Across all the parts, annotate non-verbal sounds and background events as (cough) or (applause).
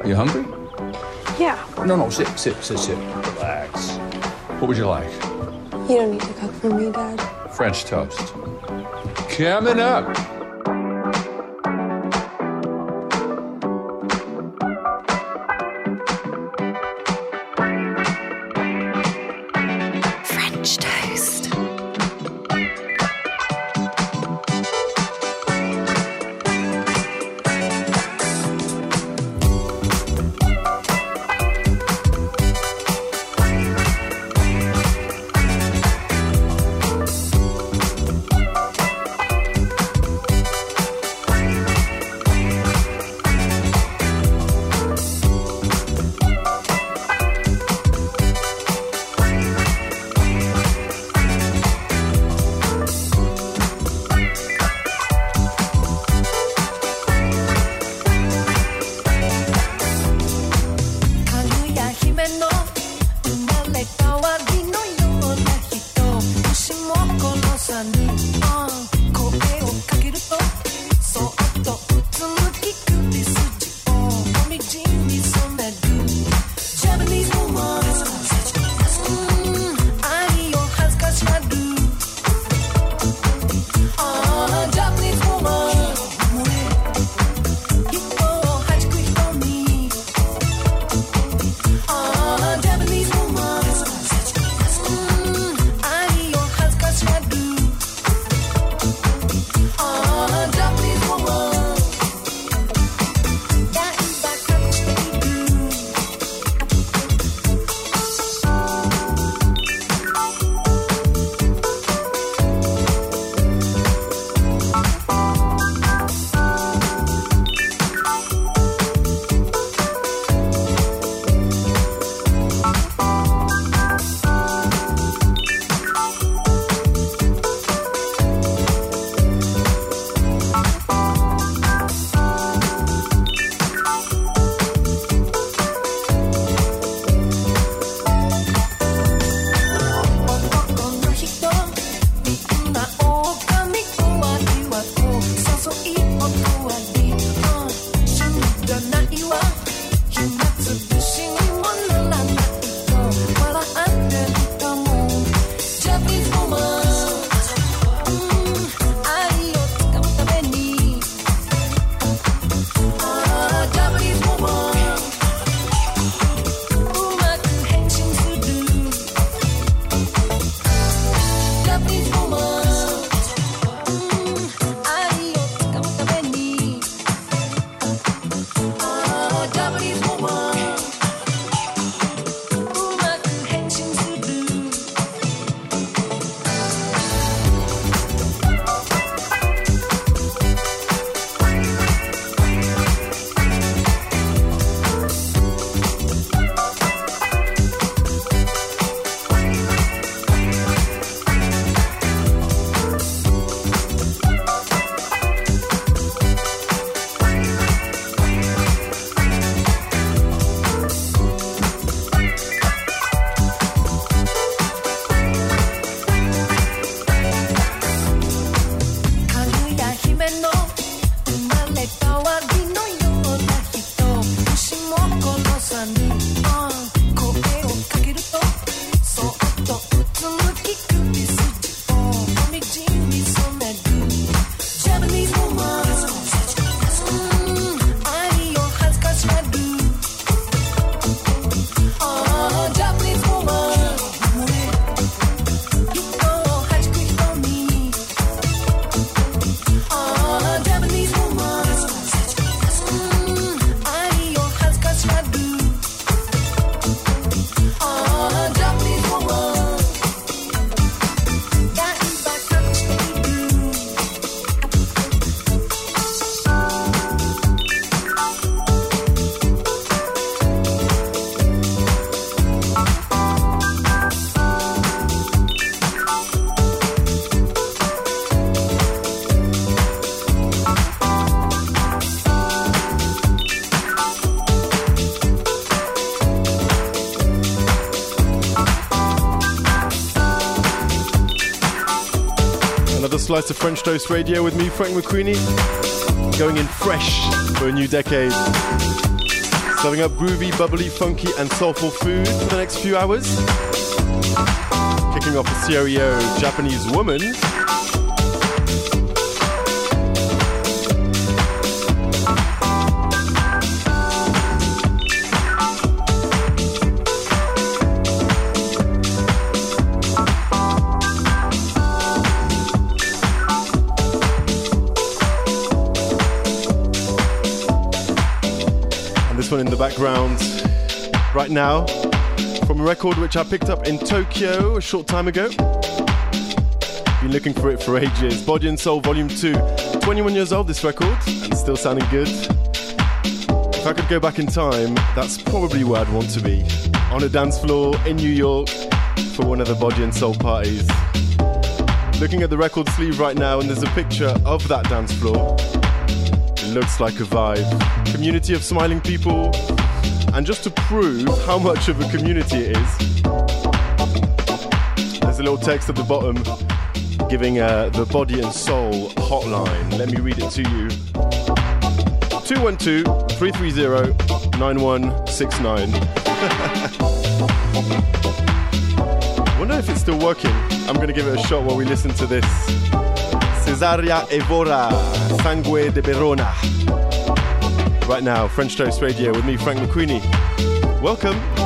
Are you hungry? Yeah. No, no, sit, sit, sit, sit. Relax. What would you like? You don't need to cook for me, Dad. French toast. Coming up. Slice of French Toast Radio with me, Frank McQueenie, going in fresh for a new decade. Serving up groovy, bubbly, funky, and soulful food for the next few hours. Kicking off a stereo Japanese woman. Background right now from a record which I picked up in Tokyo a short time ago. Been looking for it for ages. Body and Soul Volume 2. 21 years old, this record, and still sounding good. If I could go back in time, that's probably where I'd want to be. On a dance floor in New York for one of the Body and Soul parties. Looking at the record sleeve right now, and there's a picture of that dance floor It looks like a vibe. Community of smiling people. And just to prove how much of a community it is, there's a little text at the bottom giving uh, the body and soul hotline. Let me read it to you 212 330 9169. (laughs) Wonder if it's still working. I'm going to give it a shot while we listen to this. Cesaria Evora, Sangue de Beirona. Right now, French Toast Radio with me, Frank McQueenie. Welcome.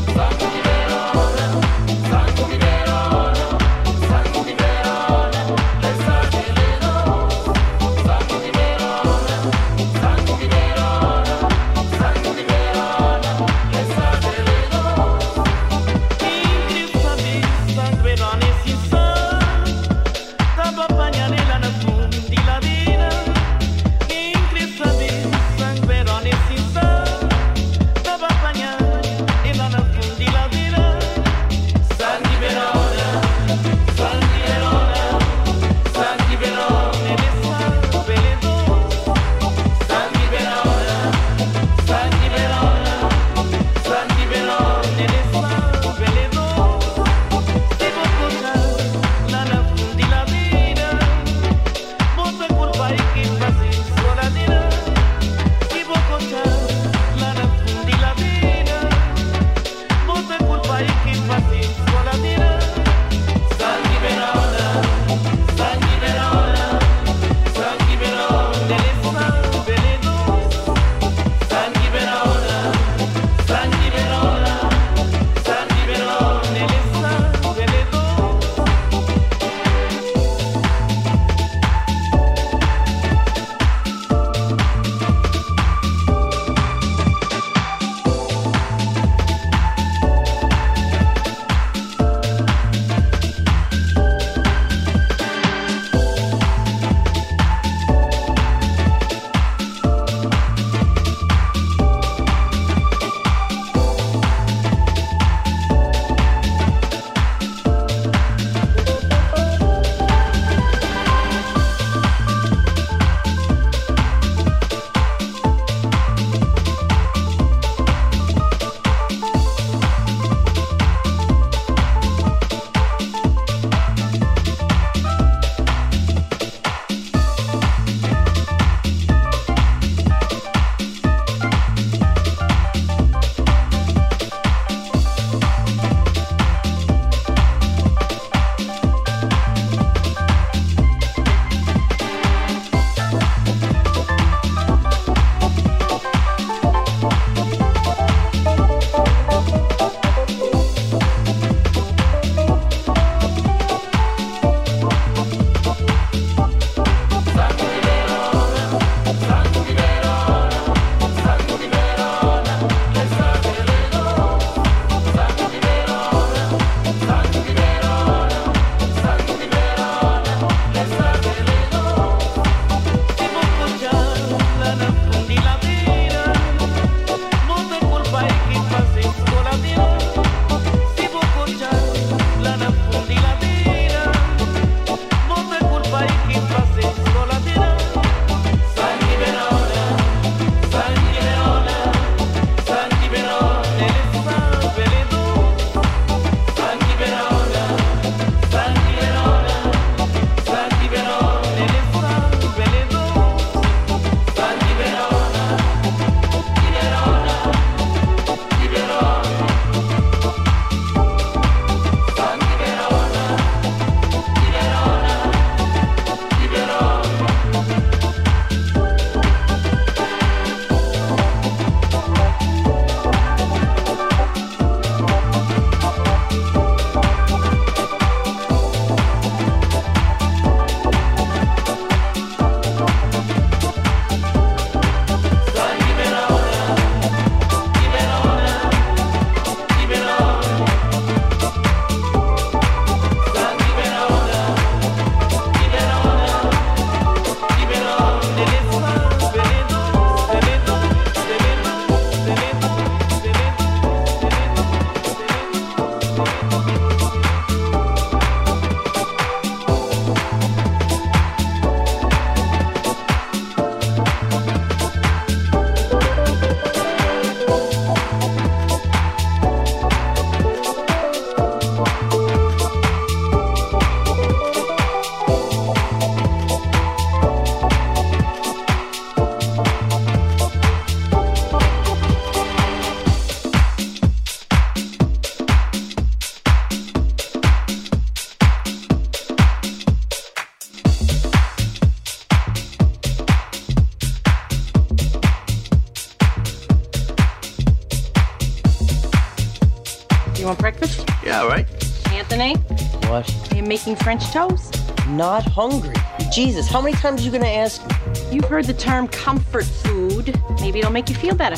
Making French toast? Not hungry. Jesus, how many times are you gonna ask me? You've heard the term comfort food. Maybe it'll make you feel better.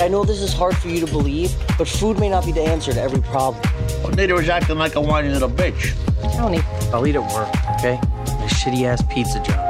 I know this is hard for you to believe, but food may not be the answer to every problem. Well, Nita was acting like a whiny little bitch. Tony, I'll eat at work, okay? My shitty ass pizza job.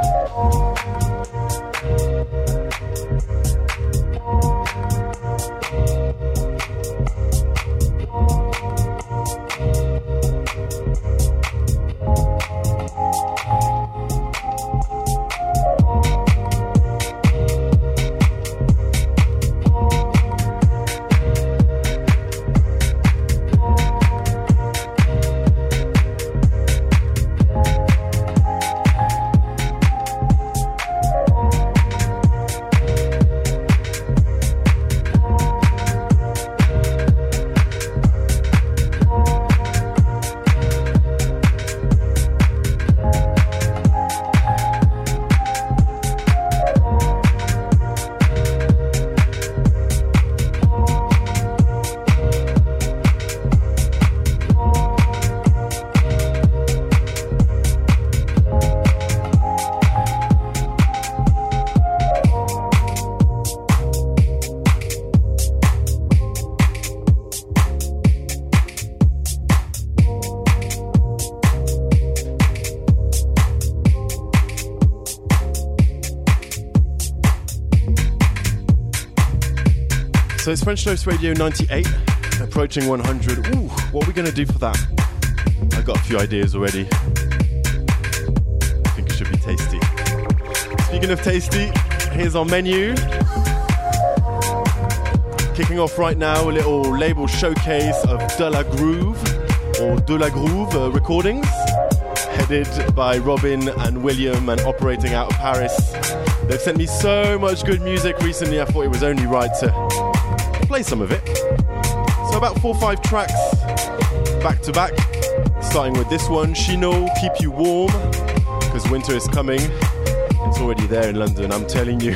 So it's French Toast Radio 98, approaching 100. Ooh, what are we going to do for that? I've got a few ideas already. I think it should be tasty. Speaking of tasty, here's our menu. Kicking off right now, a little label showcase of De La Groove or De La Groove uh, recordings, headed by Robin and William and operating out of Paris. They've sent me so much good music recently, I thought it was only right to play some of it. So about four or five tracks back to back, starting with this one, Chino, Keep You Warm, because winter is coming. It's already there in London, I'm telling you.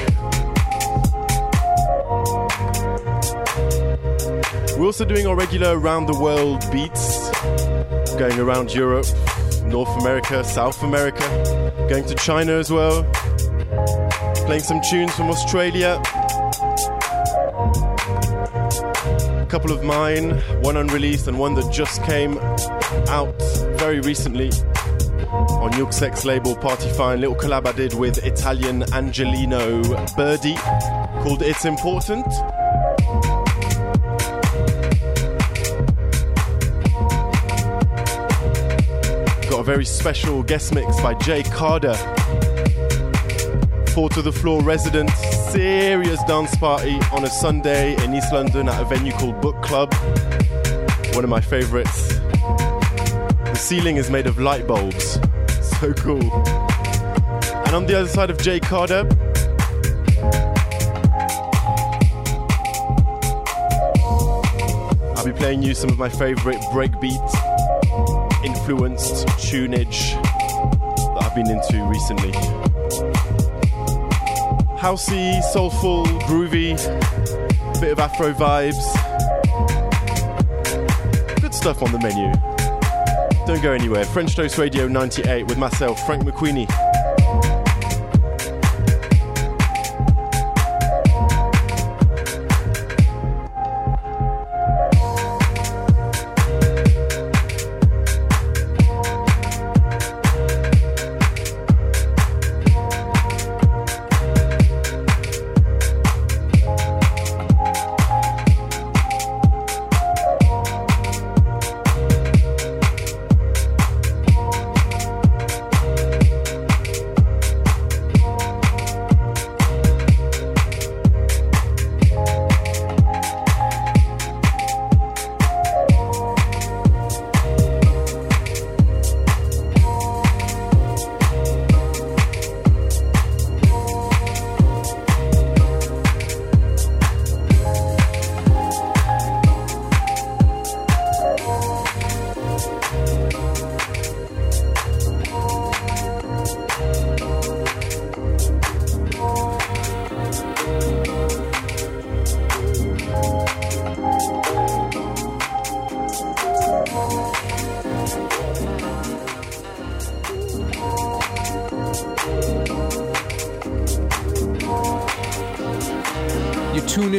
We're also doing our regular around the world beats, going around Europe, North America, South America, going to China as well, playing some tunes from Australia. Couple of mine, one unreleased and one that just came out very recently on Yuksek's label Partyfine. Little collab I did with Italian Angelino Birdie called It's Important. Got a very special guest mix by Jay Carder. Four to the floor resident, serious dance party on a Sunday in East London at a venue called Book Club. One of my favorites. The ceiling is made of light bulbs. (laughs) So cool. And on the other side of Jay Carder, I'll be playing you some of my favorite breakbeat influenced tunage that I've been into recently. Housey, soulful, groovy, bit of Afro vibes. Good stuff on the menu. Don't go anywhere. French Toast Radio 98 with myself, Frank McQueenie.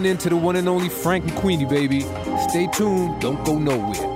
Tuning in to the one and only Frank and Queenie, baby. Stay tuned, don't go nowhere.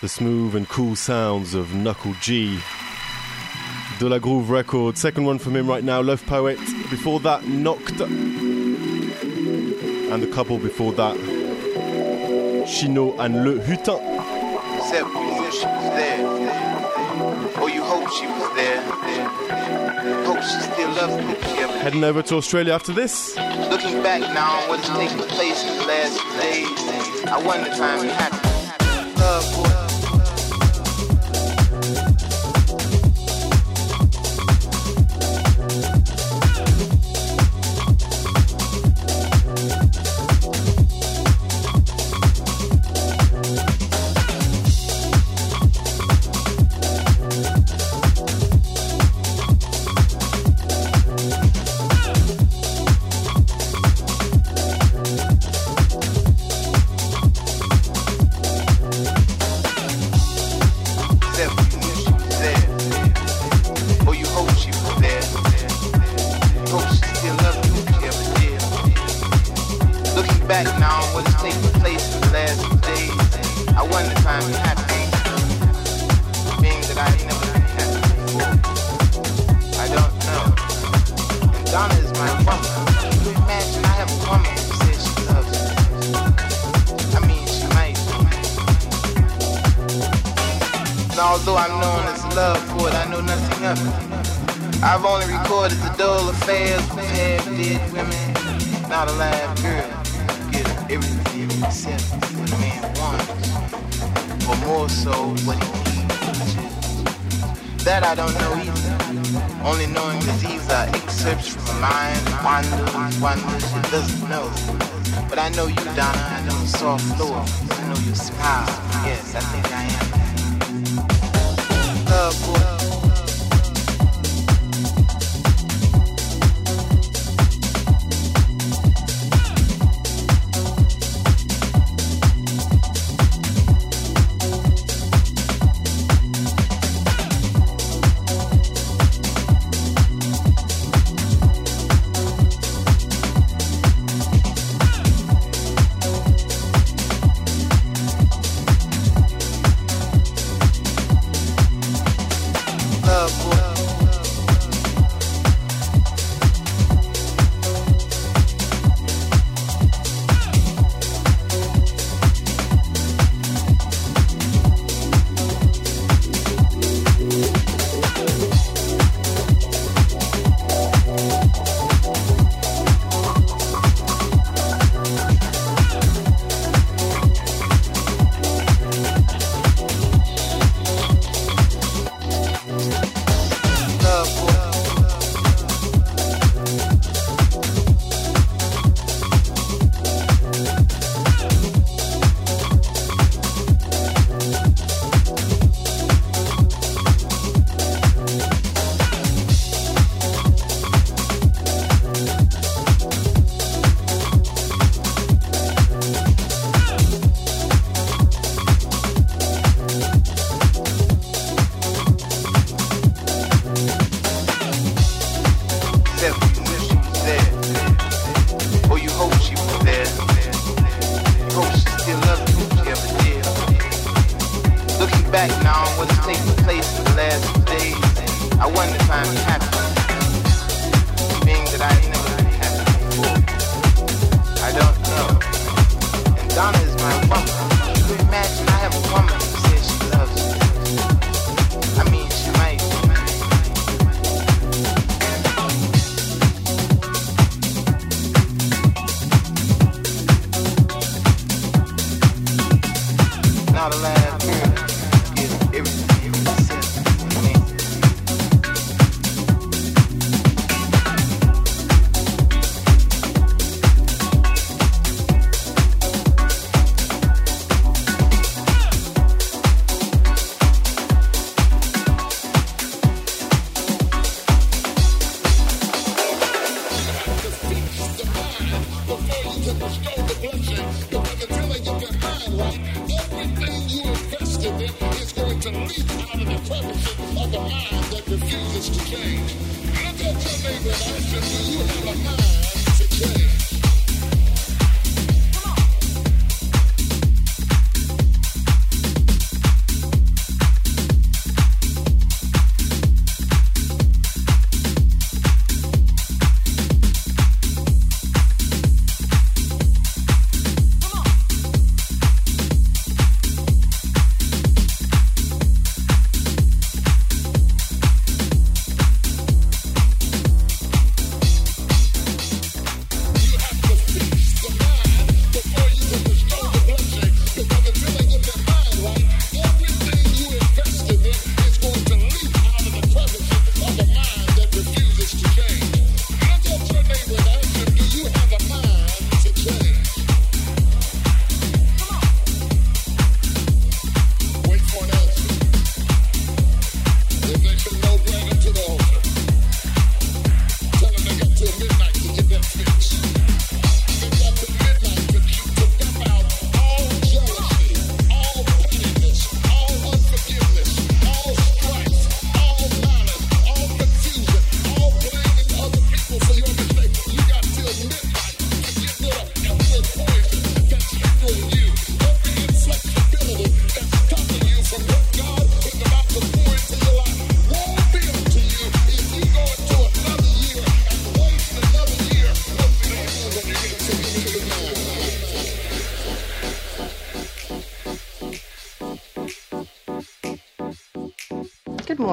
the smooth and cool sounds of Knuckle G. De La Groove Record, second one from him right now, Love Poet. Before that, Nocte. And the couple before that, Chino and Le Hutin. Except knew she was there. Or you hope she was there. Hope she still loves. Heading over to Australia after this. Looking back now on taken place in the last days, I wonder. Love, boy.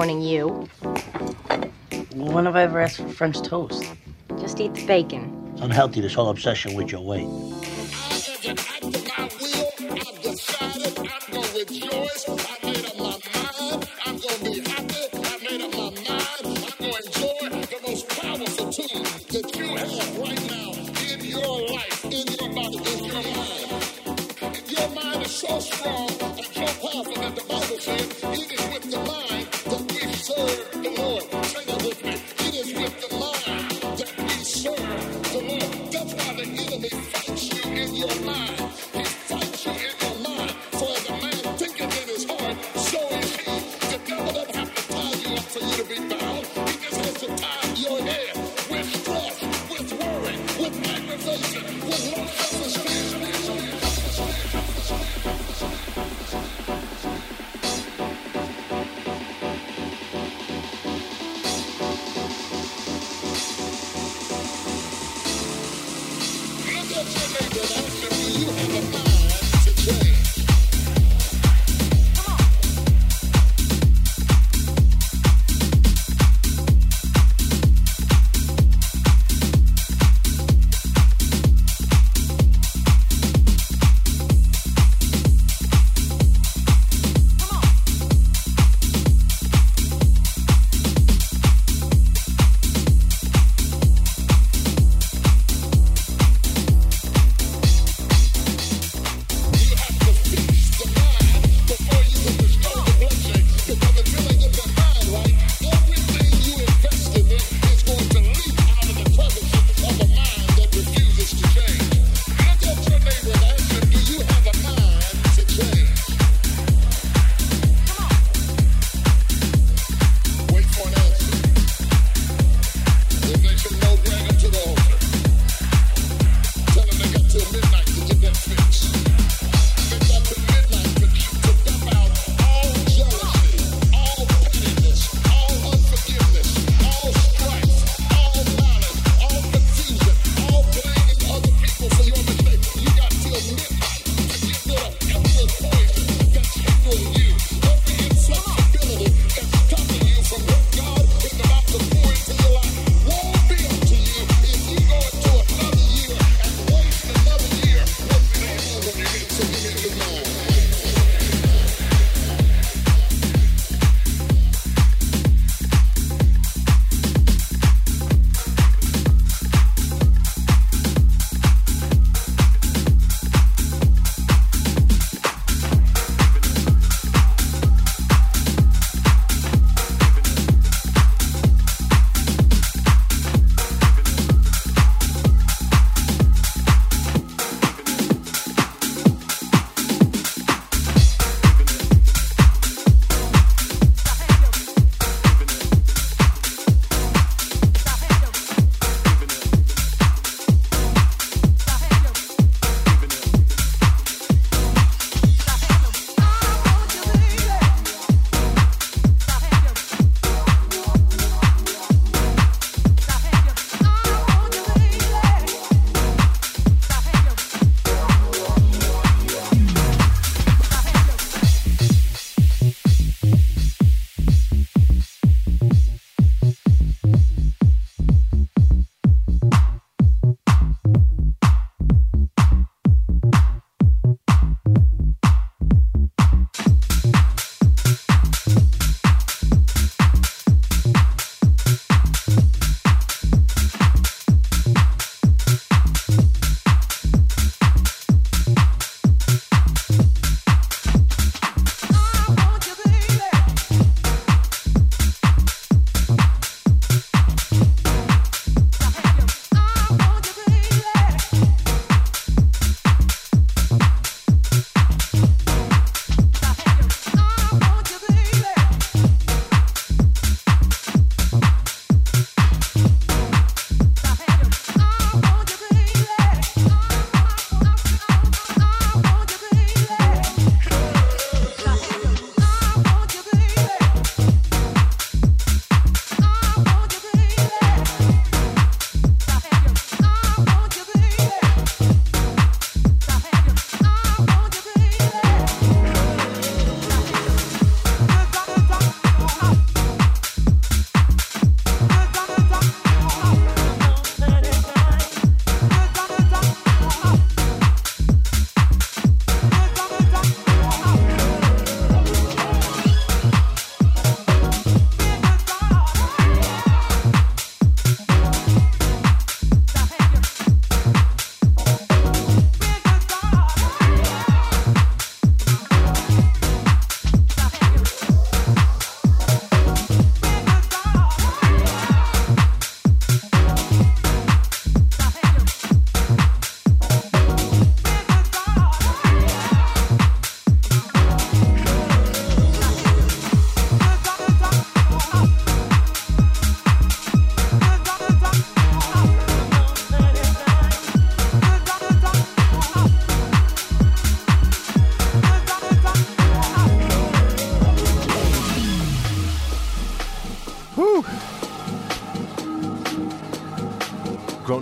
you. When have I ever asked for French toast? Just eat the bacon. It's unhealthy, this whole obsession with your weight. I have an act of my will. I've decided I'm going to rejoice.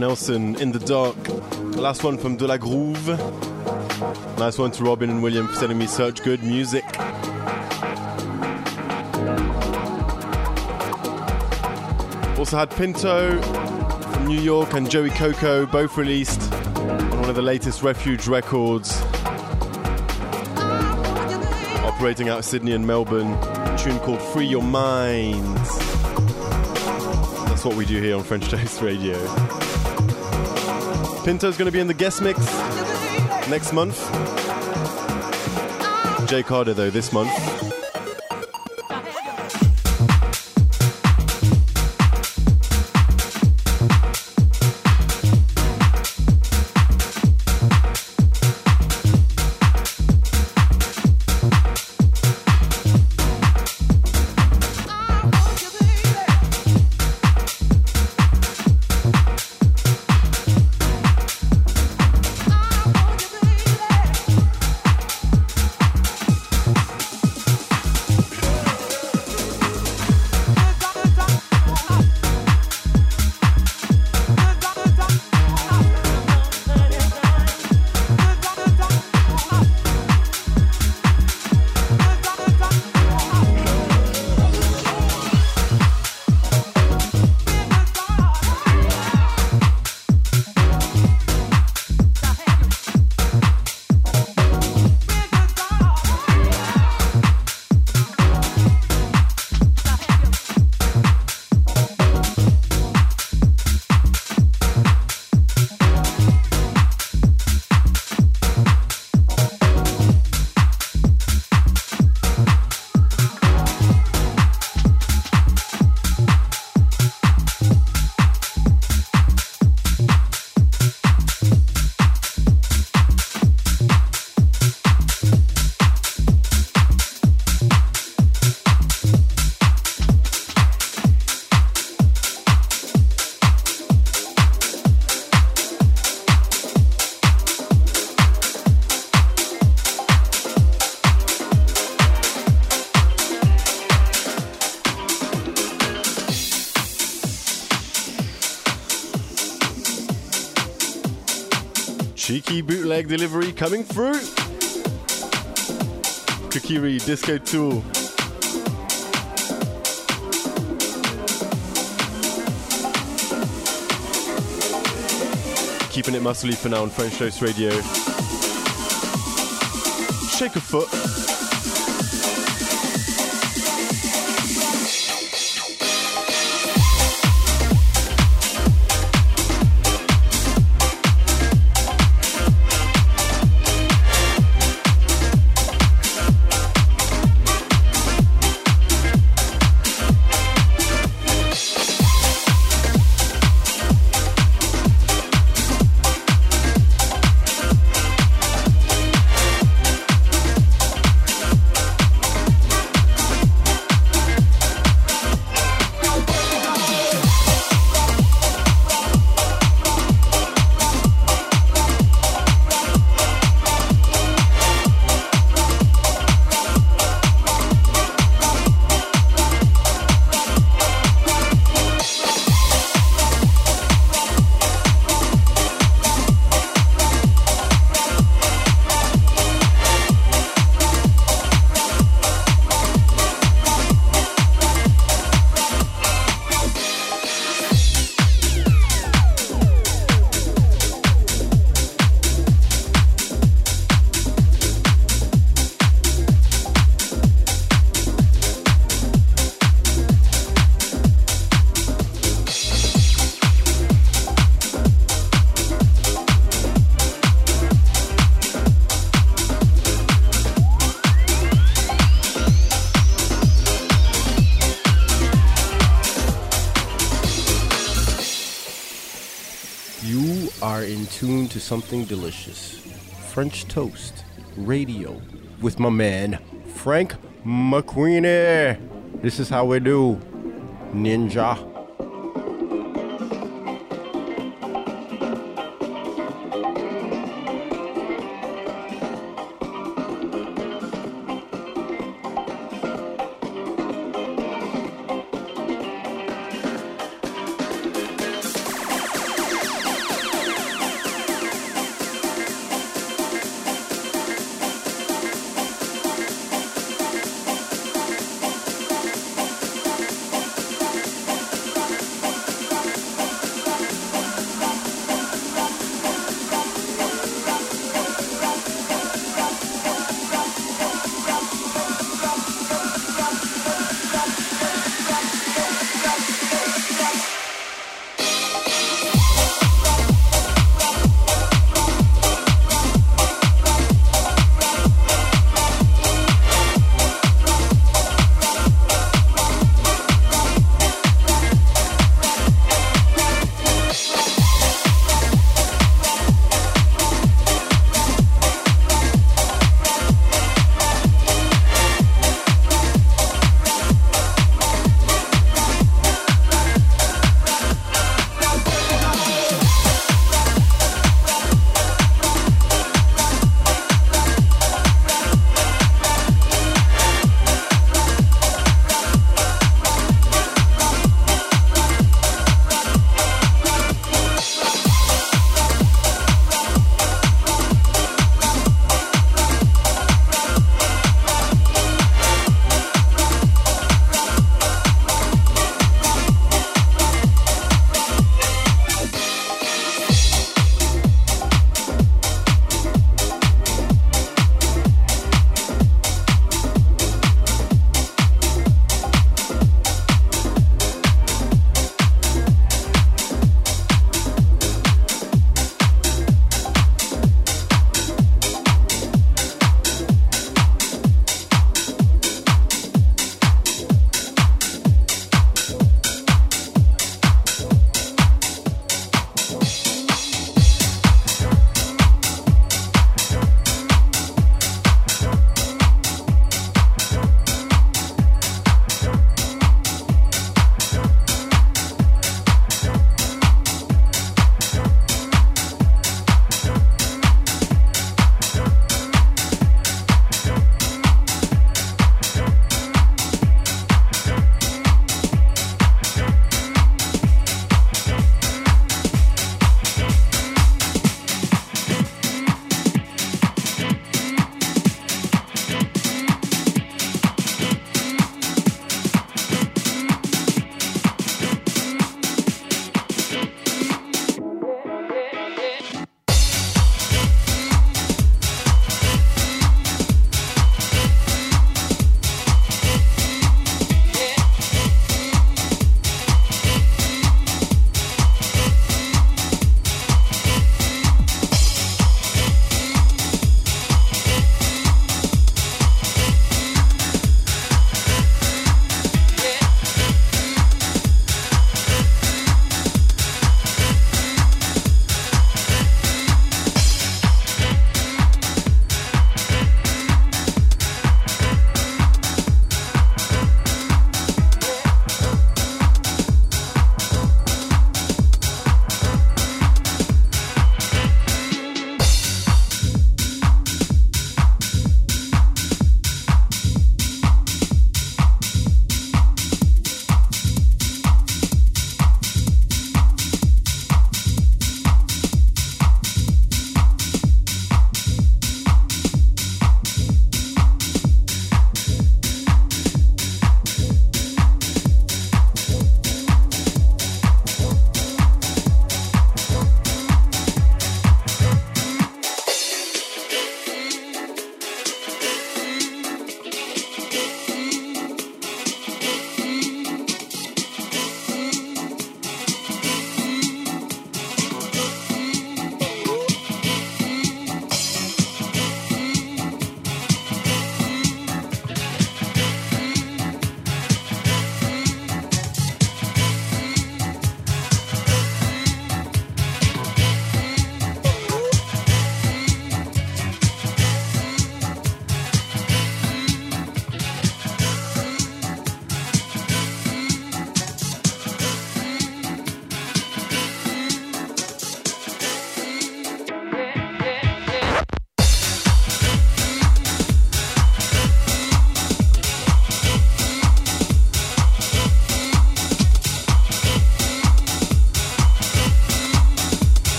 Nelson in the dark. Last one from De La Groove. Nice one to Robin and William for sending me such good music. Also had Pinto from New York and Joey Coco, both released on one of the latest Refuge records. Operating out of Sydney and Melbourne, tune called Free Your Mind. That's what we do here on French Toast Radio. Pinto's going to be in the guest mix next month. Jay Carder, though, this month. Delivery coming through. Kikiri Disco Tool. Keeping it muscly for now on French Toast Radio. Shake a foot. Something delicious. French toast, radio, with my man, Frank McQueenie. This is how we do, Ninja.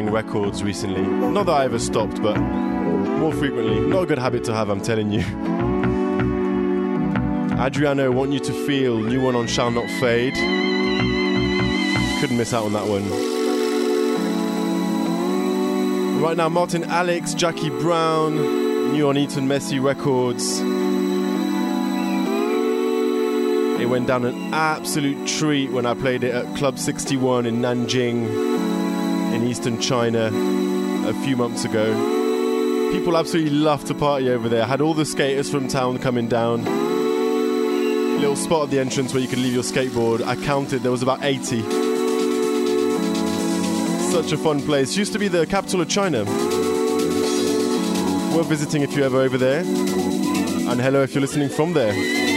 Buying records recently. Not that I ever stopped, but more frequently. Not a good habit to have, I'm telling you. Adriano, want you to feel. New one on Shall Not Fade. Couldn't miss out on that one. Right now, Martin Alex, Jackie Brown, new on Eton Messy Records. It went down an absolute treat when I played it at Club 61 in Nanjing in eastern China a few months ago. People absolutely love to party over there. Had all the skaters from town coming down. Little spot at the entrance where you could leave your skateboard. I counted, there was about 80. Such a fun place. Used to be the capital of China. Worth visiting if you're ever over there. And hello if you're listening from there.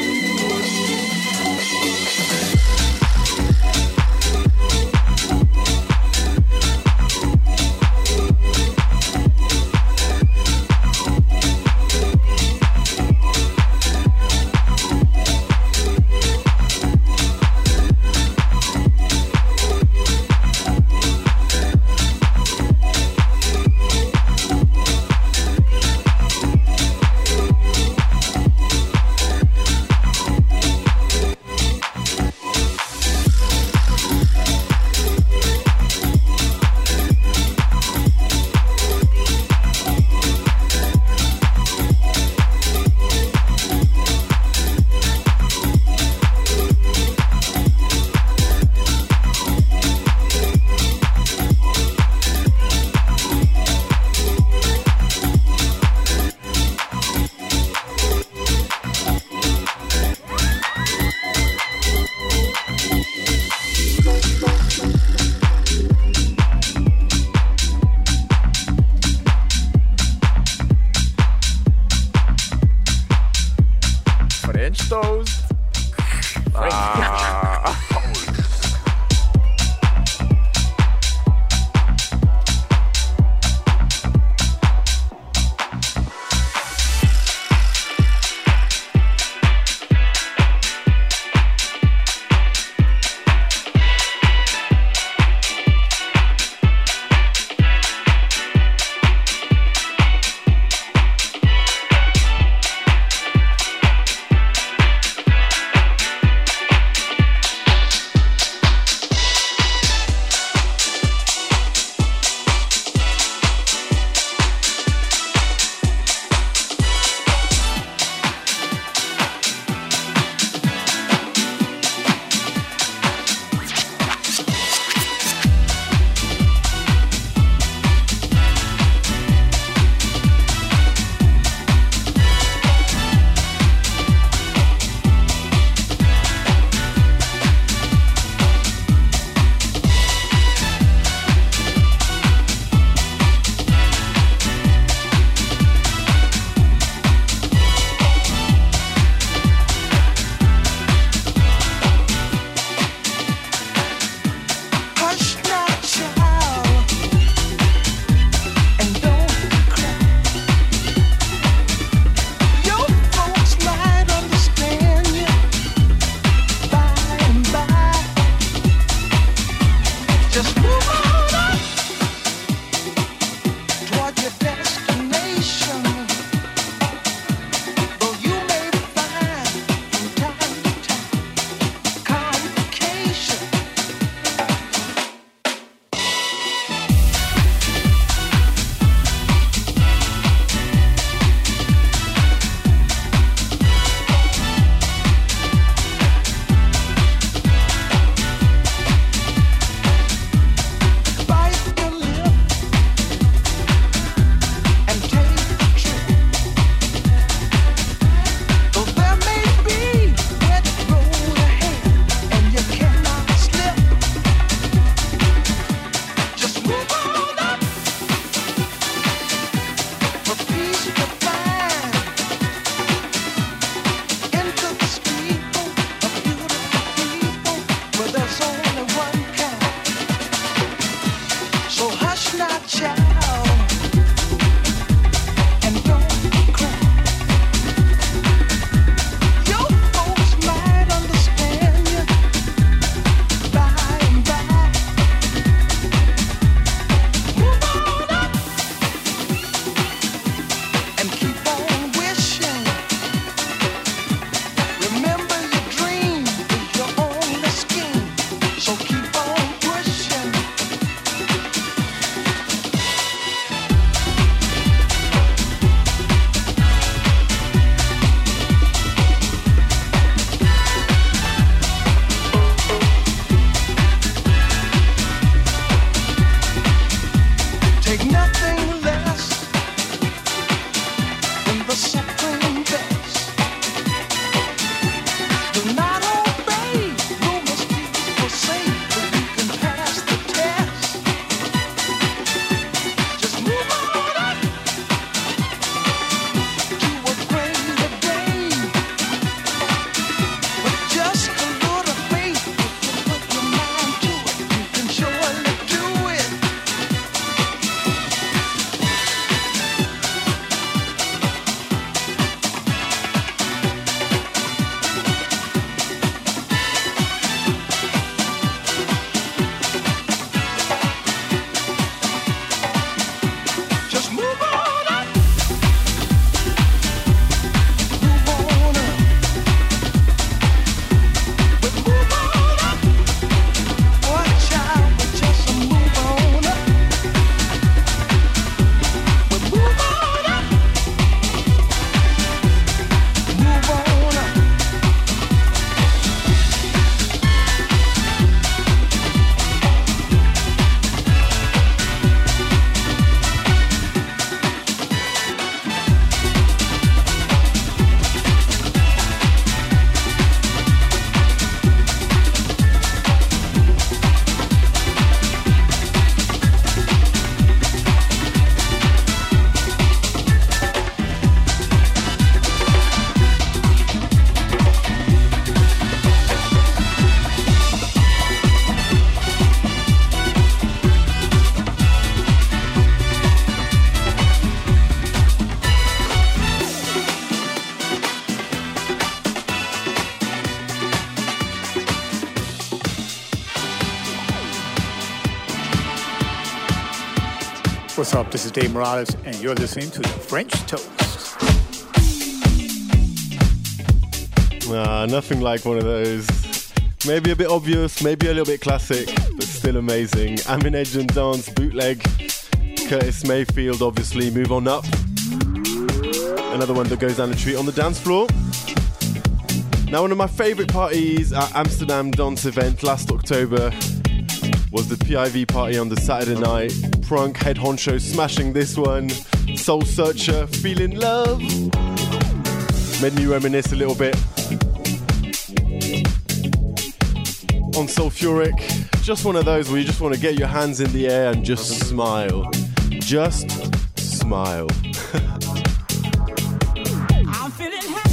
Up? This is Dave Morales, and you're listening to the French Toast. Ah, nothing like one of those. Maybe a bit obvious, maybe a little bit classic, but still amazing. Amine Edge and Dance bootleg. Curtis Mayfield, obviously, move on up. Another one that goes down the treat on the dance floor. Now, one of my favourite parties at Amsterdam Dance event last October was the PIV party on the Saturday night. Prunk, head honcho, smashing this one. Soul Searcher, feeling love. Made me reminisce a little bit on Sulfuric. Just one of those where you just want to get your hands in the air and just smile. Just smile. (laughs) I'm feeling happy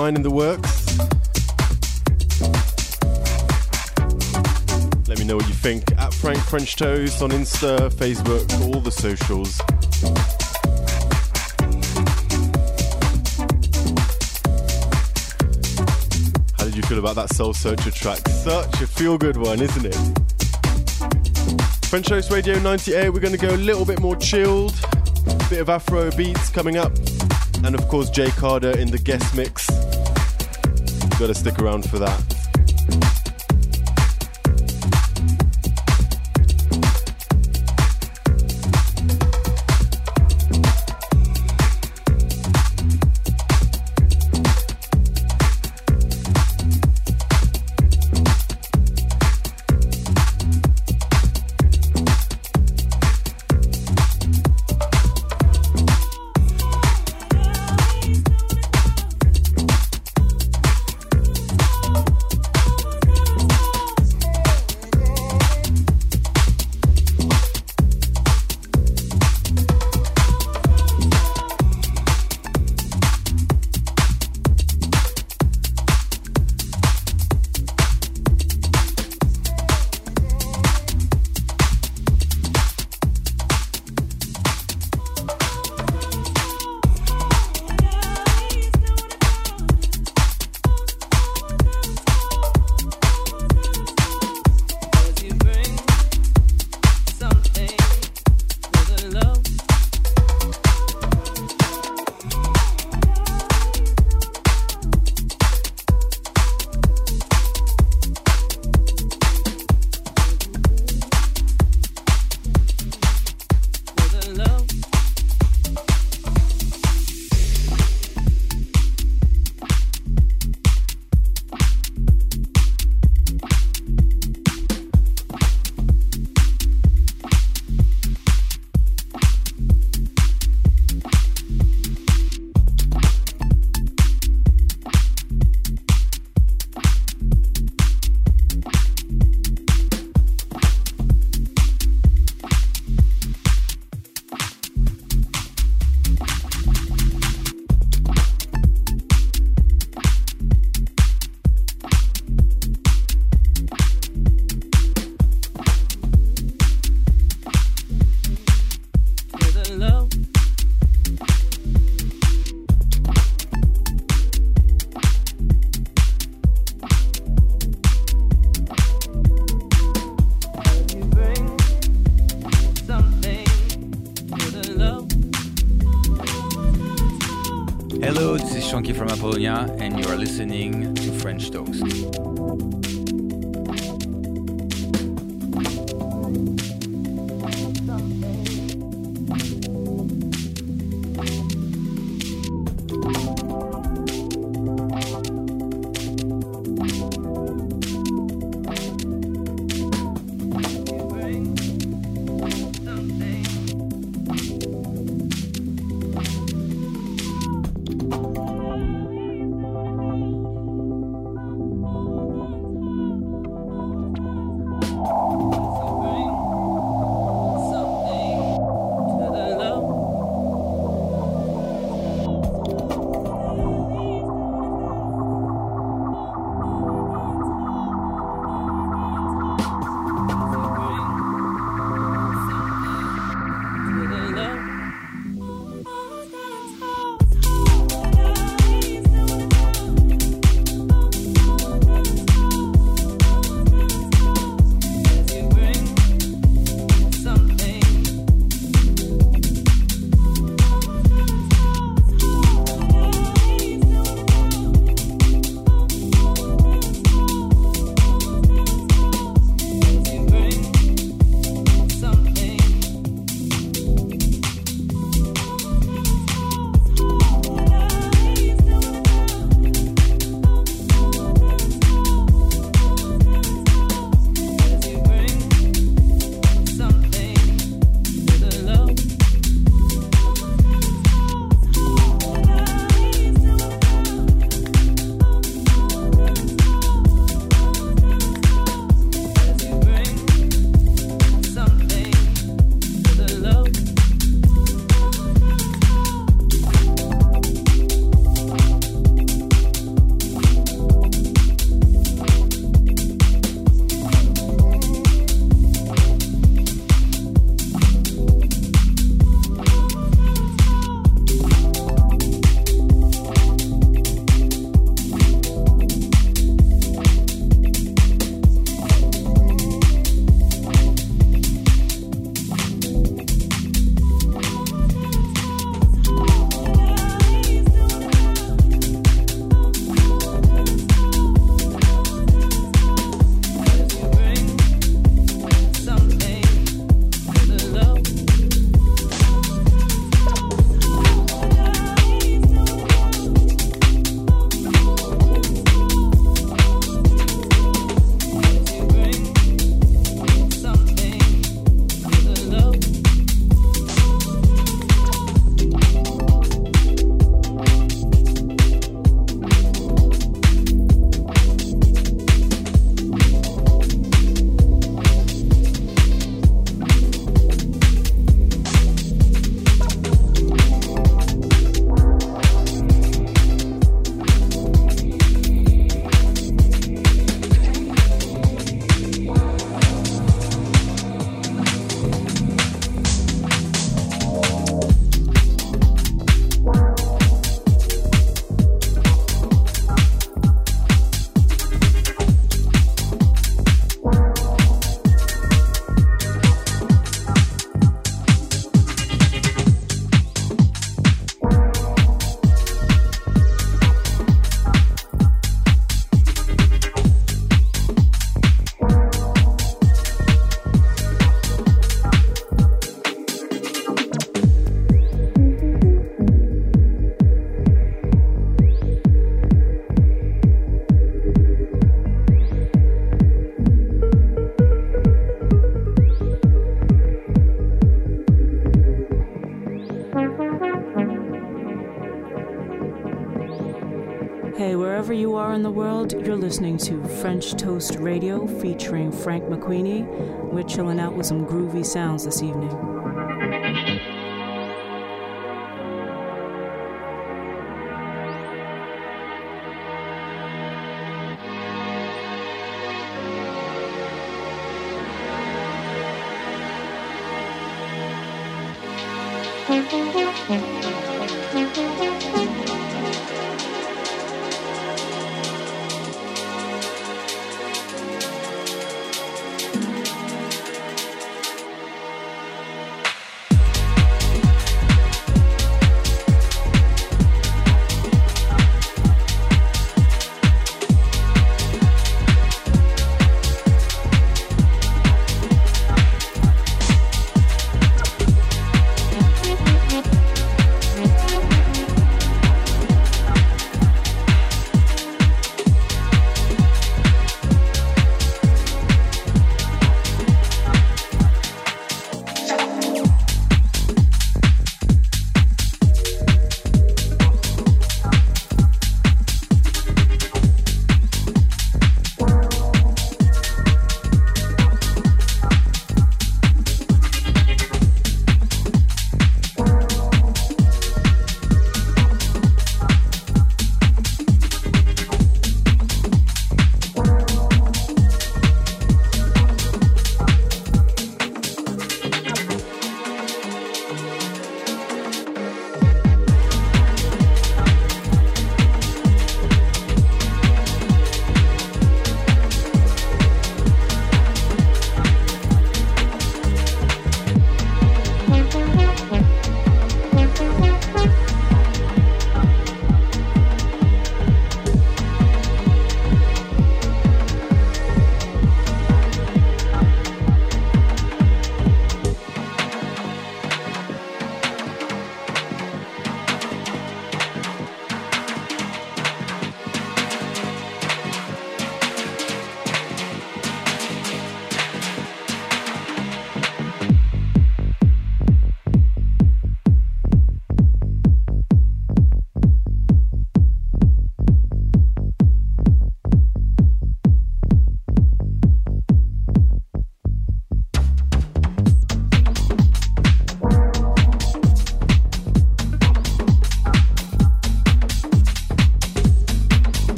mine in the works? Let me know what you think at Frank French Toast on Insta, Facebook, all the socials. How did you feel about that Soul Searcher track? Such a feel good one, isn't it? French Toast Radio 98, we're going to go a little bit more chilled. Bit of Afro beats coming up. And of course, Jay Carder in the guest mix. Gotta stick around for that. Radio featuring Frank McQueenie. We're chilling out with some groovy sounds this evening.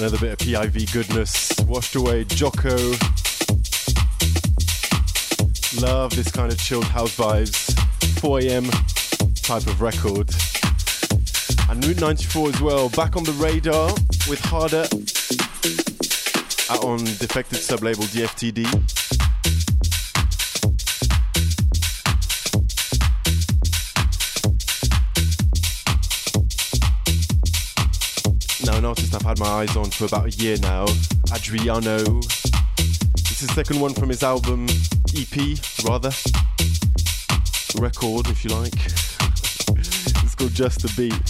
Another bit of PIV goodness. Washed away Jocko. Love this kind of chilled house vibes. 4 a.m. type of record. And Route 94 as well. Back on the radar with Harder. Out on defected sublabel DFTD. Artist I've had my eyes on for about a year now, Adriano. This is the second one from his album, EP, rather. Record, if you like. (laughs) it's called Just a Beat.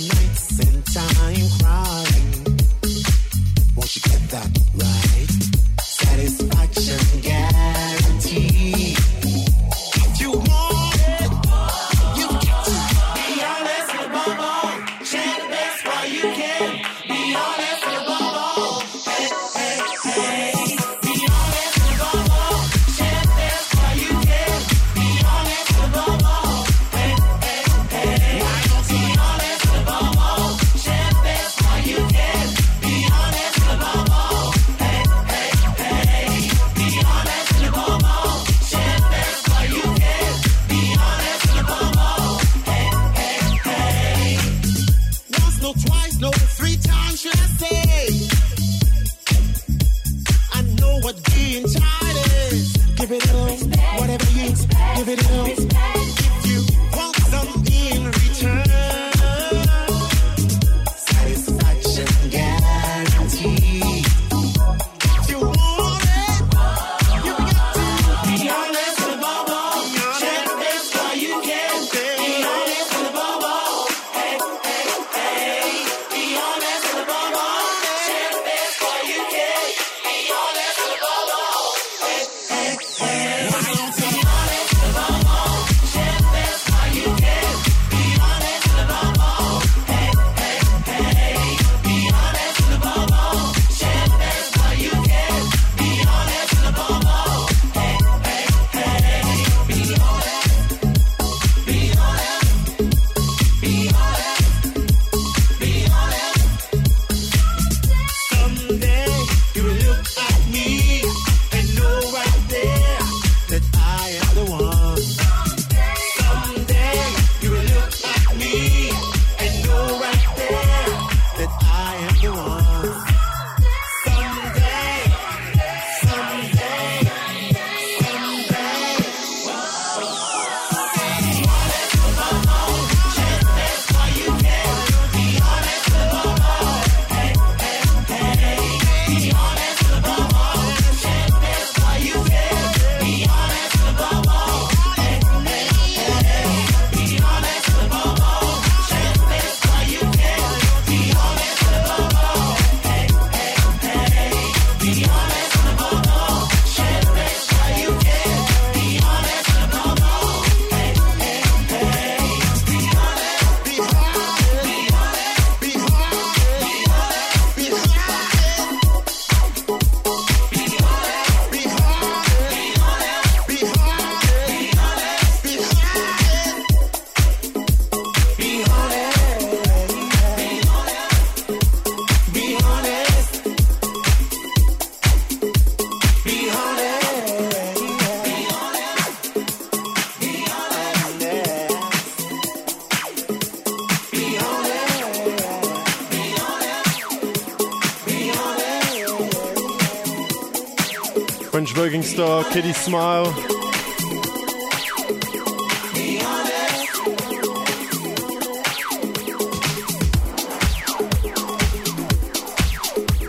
Star, Kiddy Smile.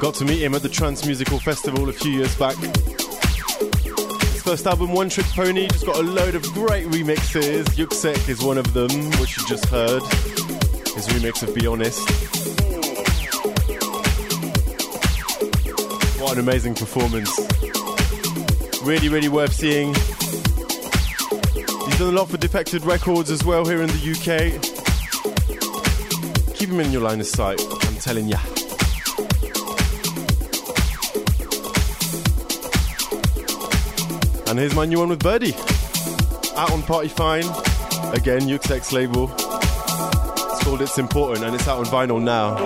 Got to meet him at the Trans Musicales Festival a few years back. His first album, One Trick Pony, just got a load of great remixes. Yuksek is one of them, which you just heard. His remix of Be Honest. What an amazing performance. Really, really worth seeing. He's done a lot for Defected Records as well here in the UK. Keep him in your line of sight, I'm telling ya. And here's my new one with Birdie. Out on Partyfine. Again, Yuksek's label. It's called It's Important and it's out on vinyl now.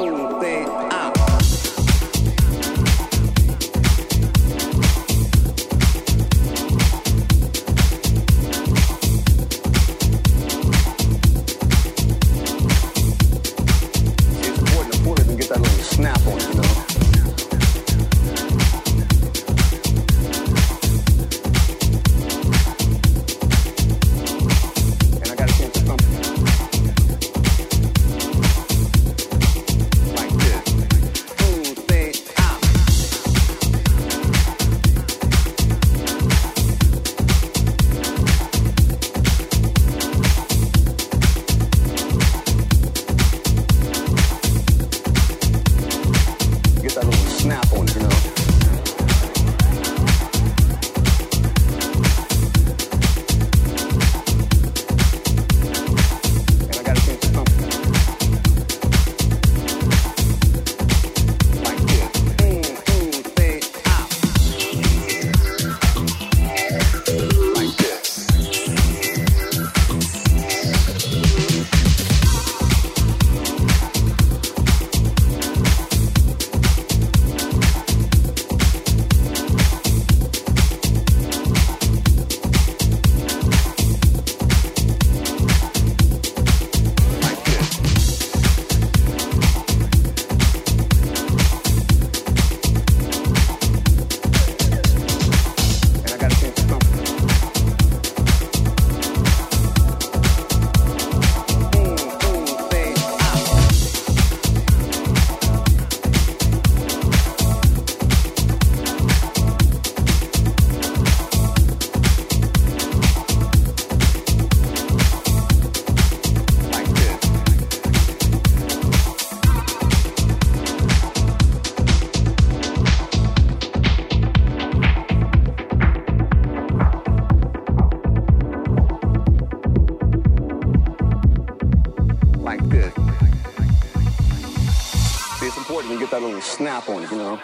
Snap on it, you know.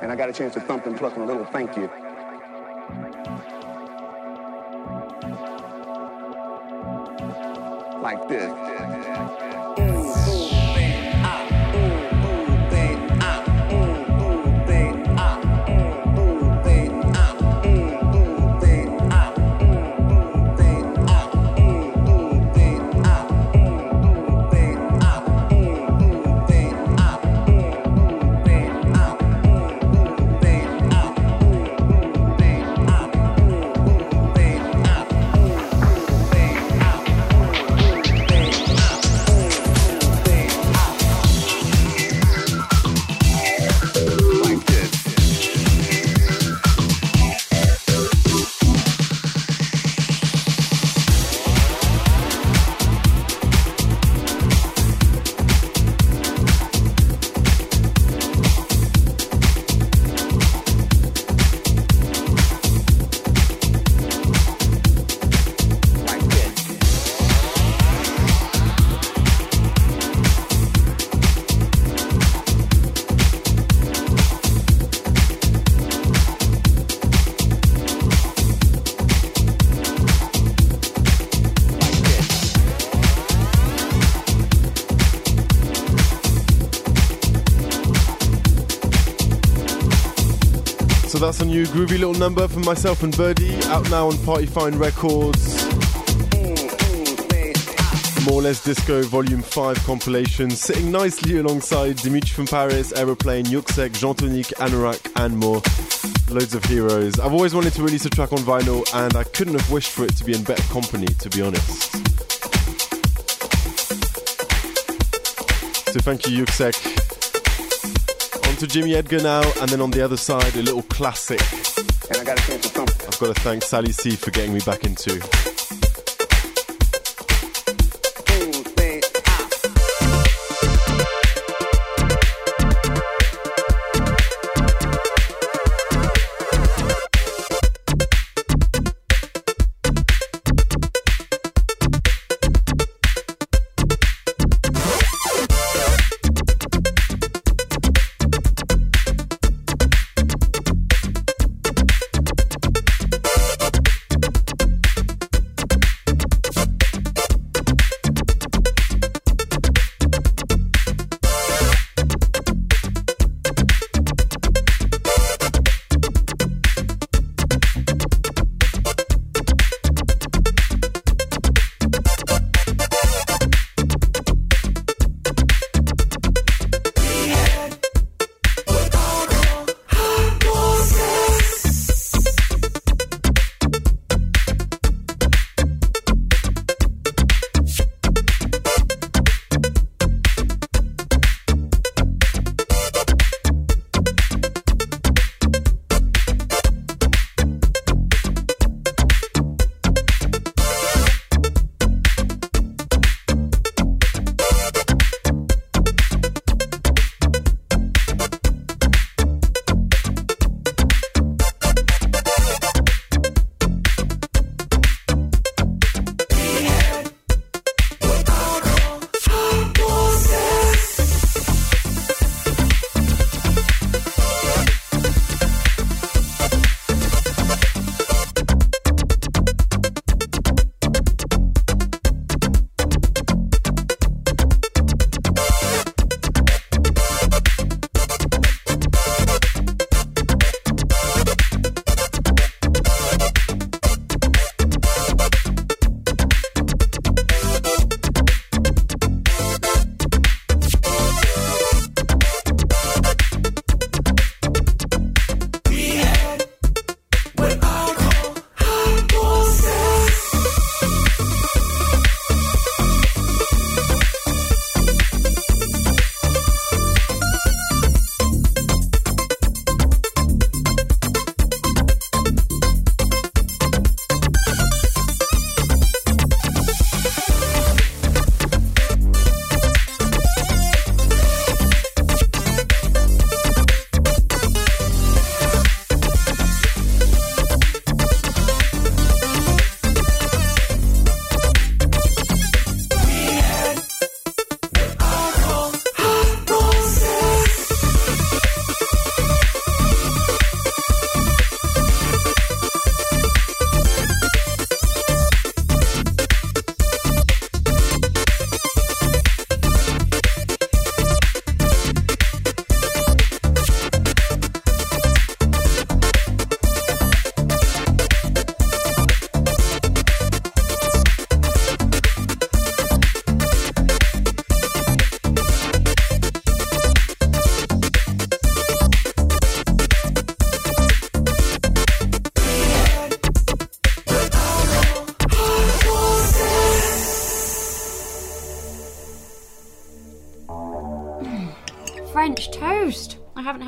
And I got a chance to thump and pluck on a little thank you. That's a new groovy little number from myself and Birdie, out now on Partyfine Records. More or Less Disco Volume 5 compilation, sitting nicely alongside Dimitri from Paris, Aeroplane, Yuksek, Jean-Tonique, Anoraak, and more. Loads of heroes. I've always wanted to release a track on vinyl, and I couldn't have wished for it to be in better company, to be honest. So thank you, Yuksek. To Jimmy Edgar now, and then on the other side, a little classic. And I got a chance to thump. I've got to thank Sally C for getting me back into.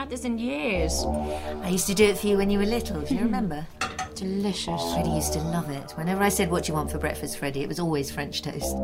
Had this in years. I used to do it for you when you were little. Do you mm-hmm. remember? Delicious. Freddie used to love it. Whenever I said, What do you want for breakfast, Freddie? it was always French toast.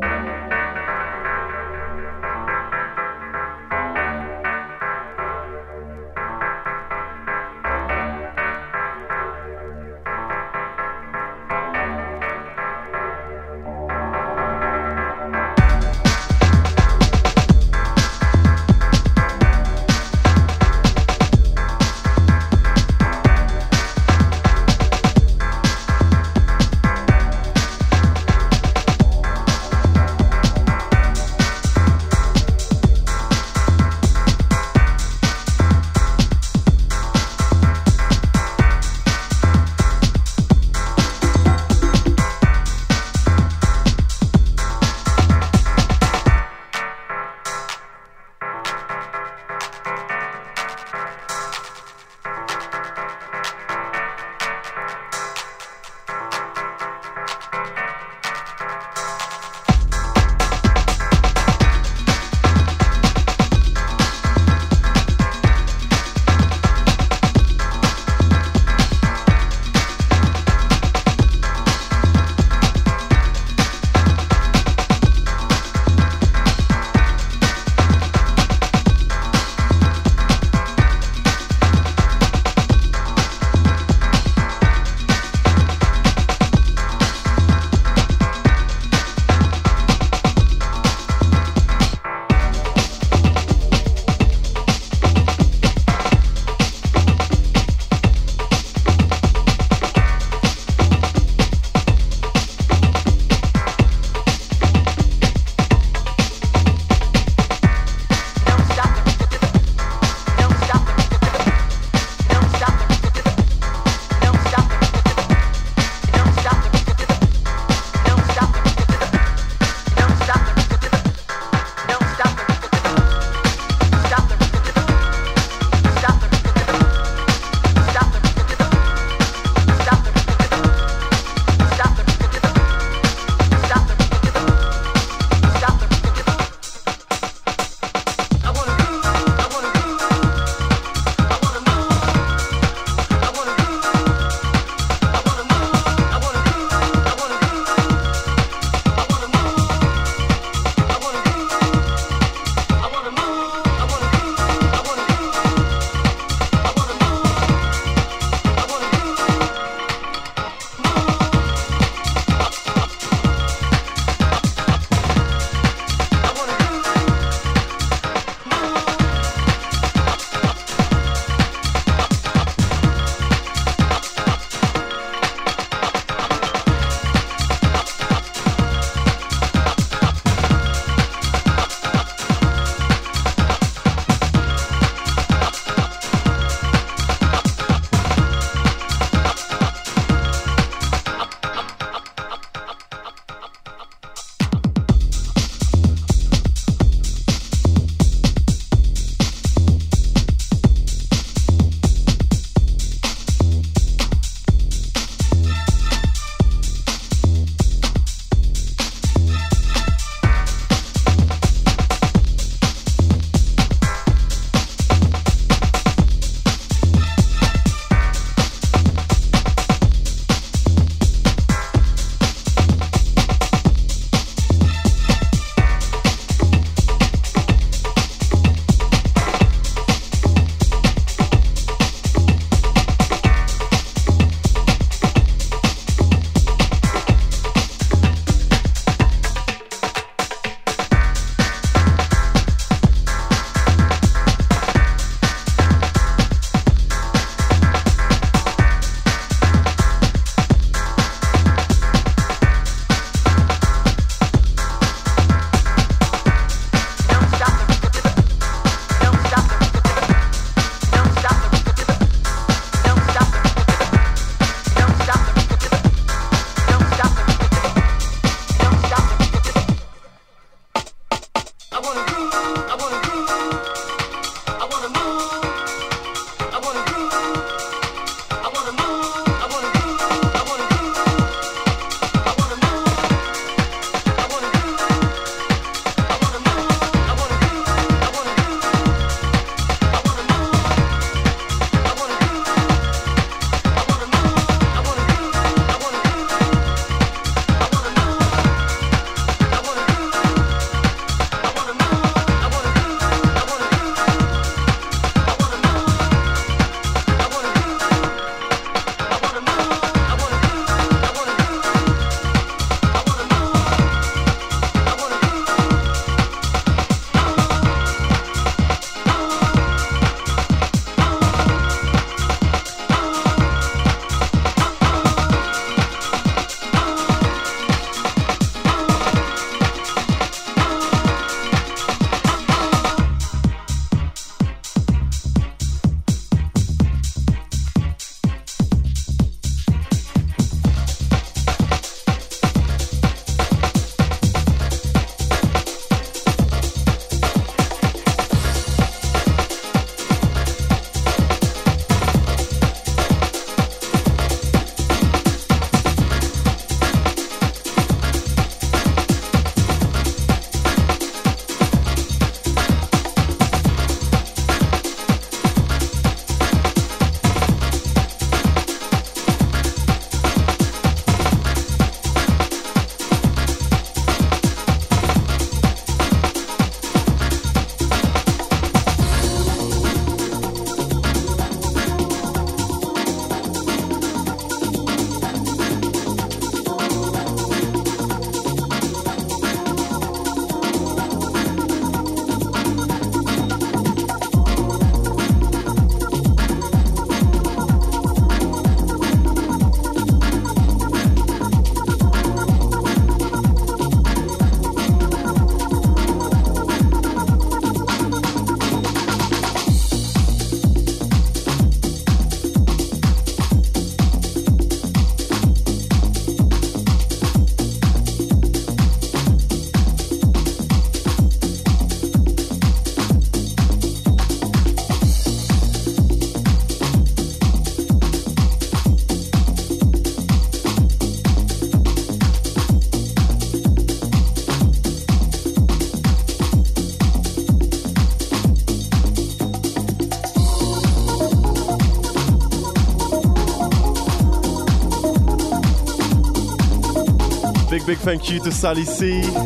Big, thank you to Sally C for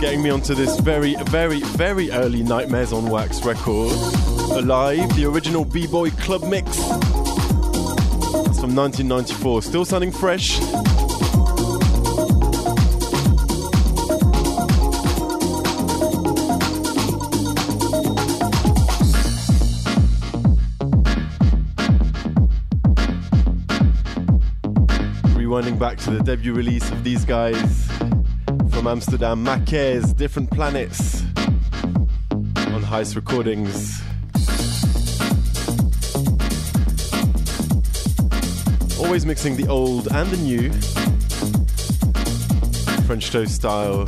getting me onto this very, very, very early Nightmares on Wax record. Alive, the original B Boy Club Mix. It's from 1994, still sounding fresh. Back to the debut release of these guys from Amsterdam, Maquez, Different Planets on Heist Recordings. Always mixing the old and the new, French toast style.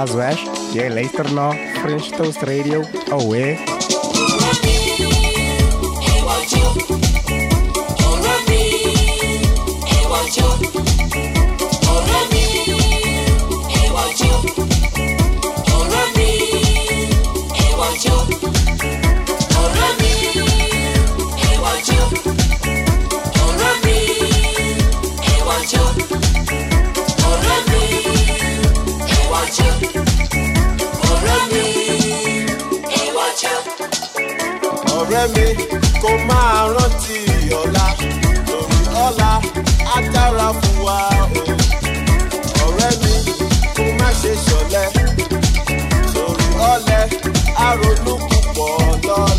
Hier is Pras West. Jij luistert naar French Toast Radio. Away. Ọ̀rẹ́ mi kó máa rántí ọ̀la lórí ọ̀la á fún wa o. ọ̀rẹ́ mi kó má ṣe ṣọ̀lẹ lórí ọ̀lẹ á púpọ̀ lọ́la.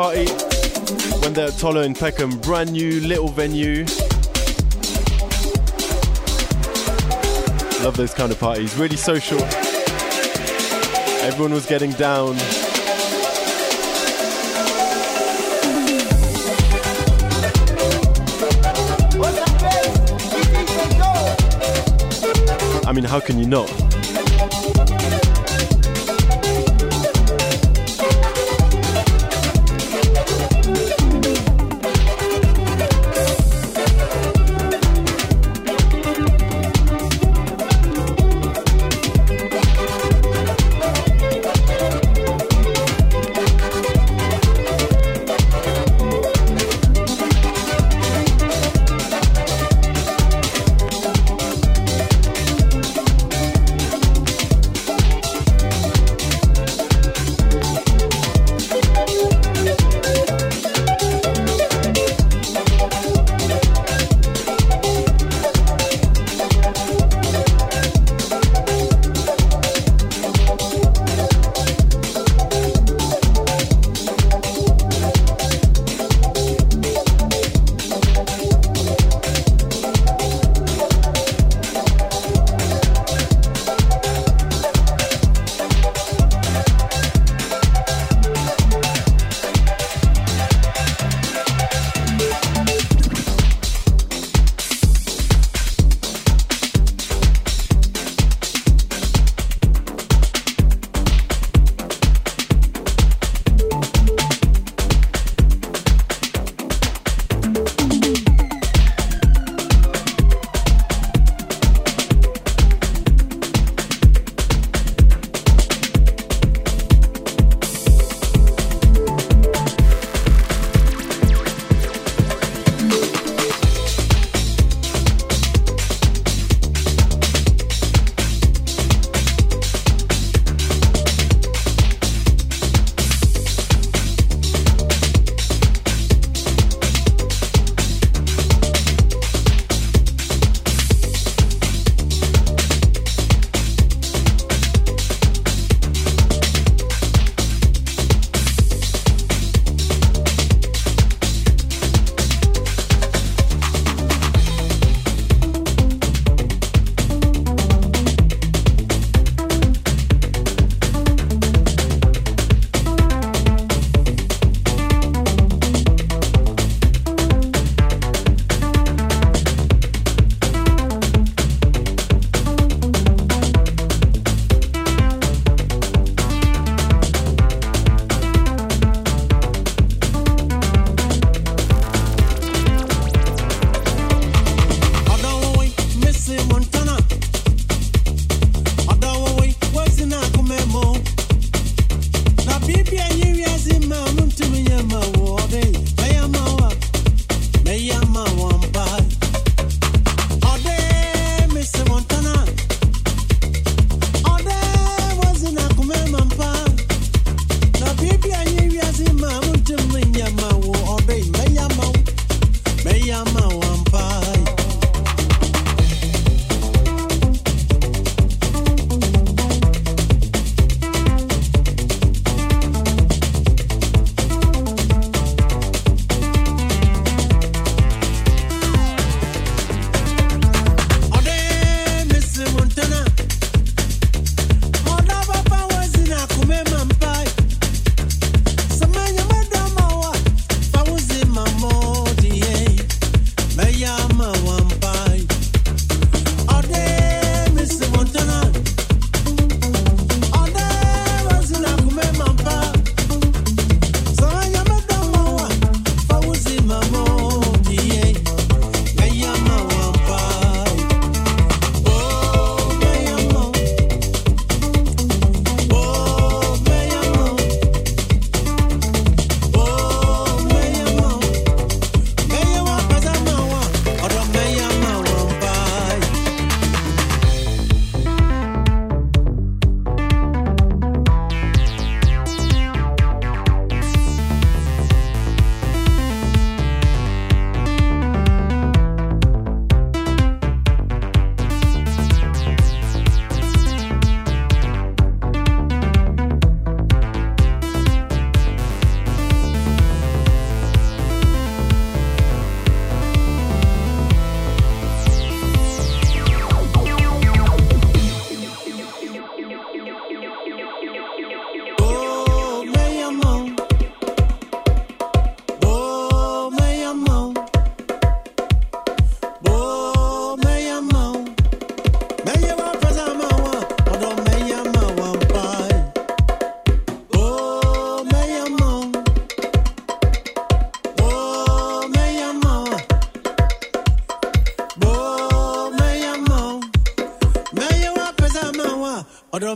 Party. When they're at Tolo in Peckham. Brand new little venue. Love those kind of parties. Really social. Everyone was getting down. I mean, how can you not?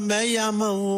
Mawa,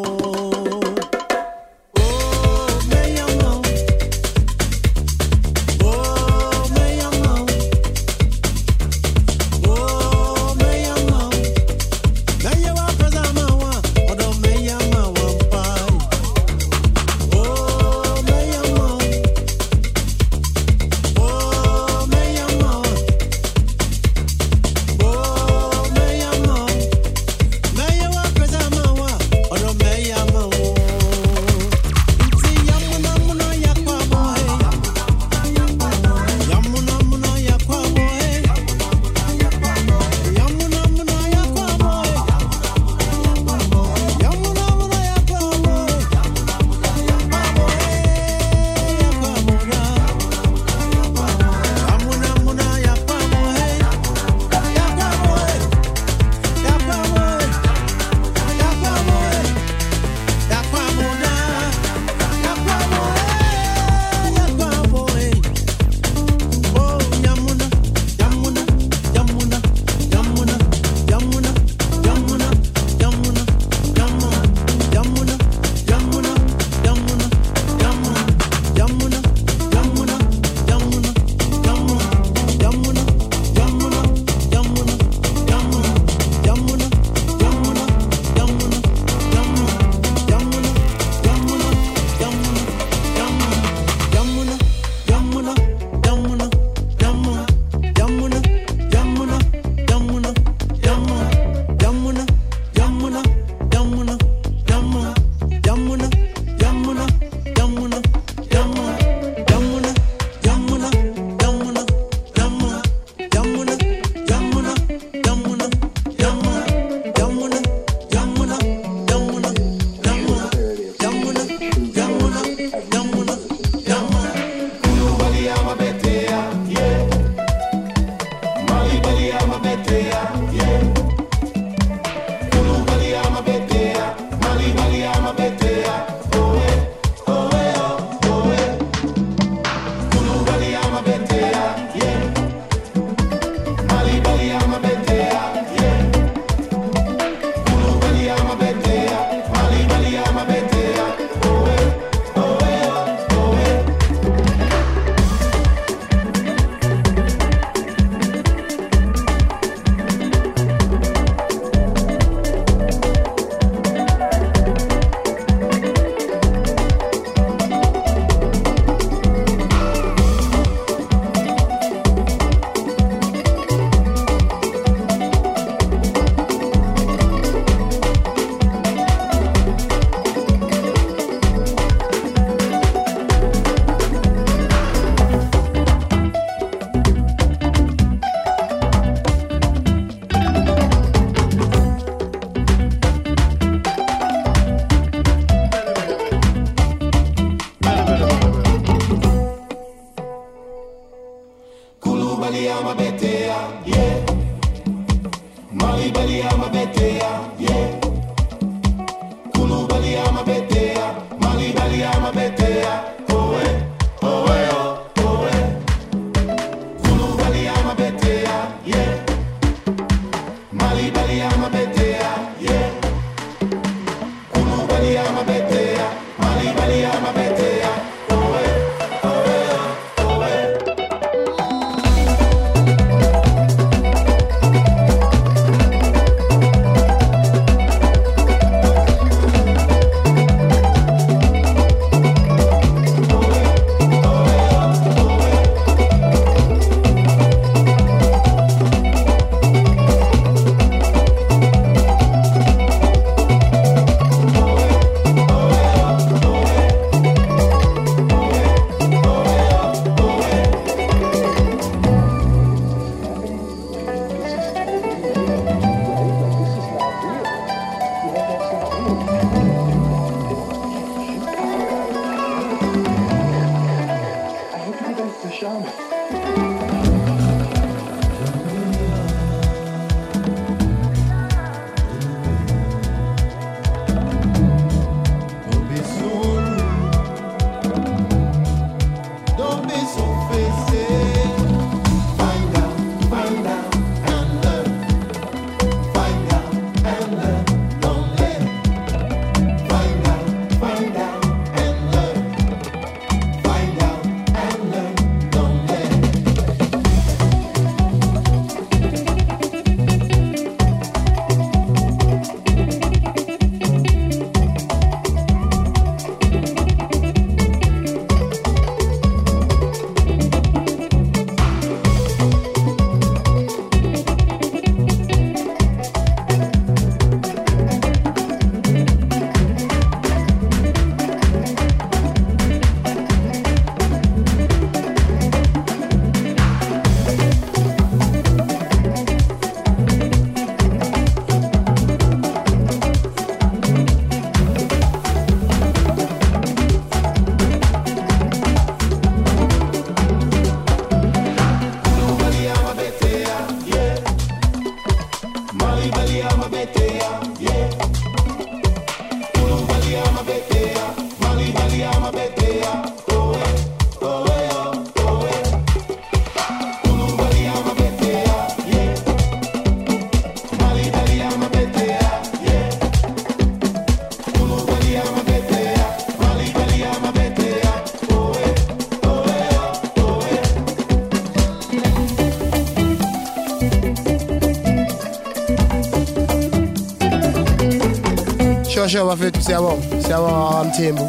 show bafethu siyabonga. Siyabonga kamthembu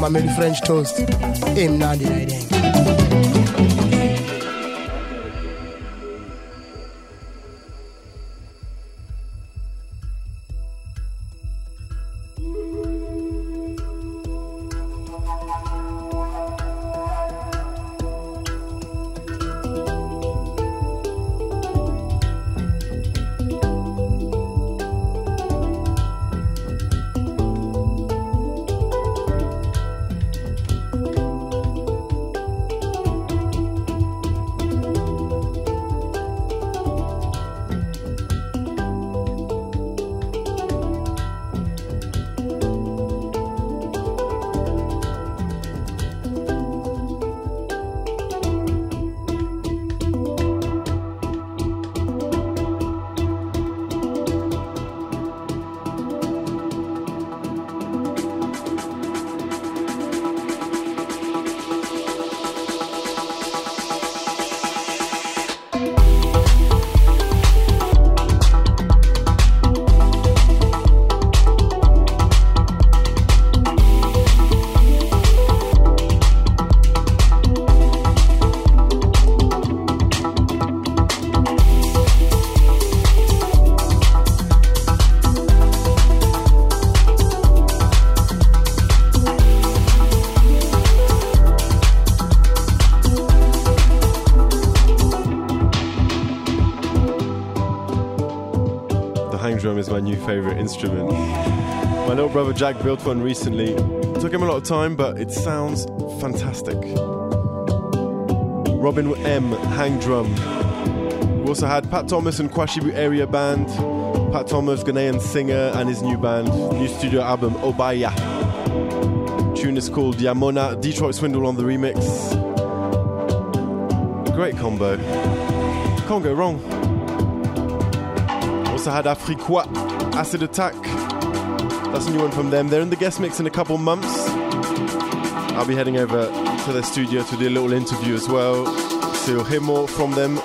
mameli french toast. Emnandi Jack built one recently. It took him a lot of time, but it sounds fantastic. Robin M, hang drum. We also had Pat Thomas and Kwashibu Area Band. Pat Thomas, Ghanaian singer, and his new band, new studio album Obiaa. Tune is called Yamona. Detroit Swindle on the remix. Great combo. Can't go wrong. Also had Afriqua, Acid Attack. That's a new one from them. They're in the guest mix in a couple months. I'll be heading over to their studio to do a little interview as well. So you'll hear more from them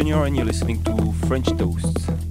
Jr., and you're listening to French Toasts.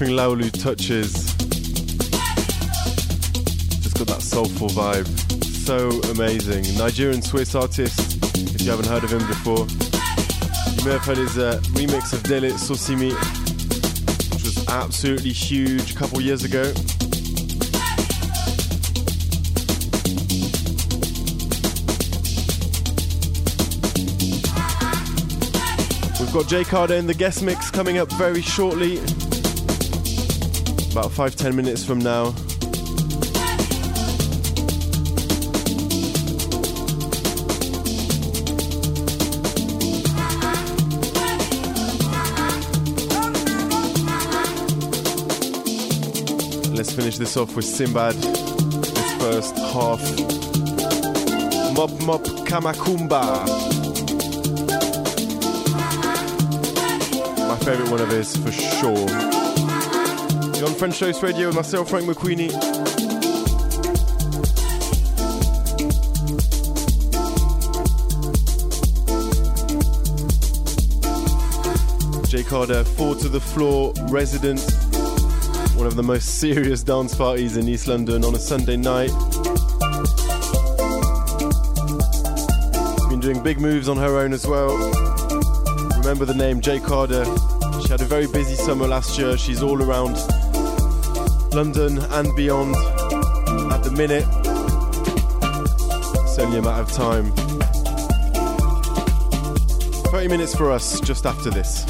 Everything Laulu touches. Just got that soulful vibe. So amazing. Nigerian Swiss artist, if you haven't heard of him before. You may have heard his uh, remix of Dele Sosimi, which was absolutely huge a couple years ago. We've got Jay Carder in the guest mix coming up very shortly. About five, ten minutes from now. Let's finish this off with Simbad. This first half. Mop Mop Kamakumba. My favourite one of his for sure. You're on French Toast Radio with myself, Frank McQueenie. Jay Carder, four to the floor resident, one of the most serious dance parties in East London on a Sunday night. Been doing big moves on her own as well. Remember the name Jay Carder. She had a very busy summer last year. She's all around London and beyond at the minute. It's only a matter of time. 30 minutes for us just after this.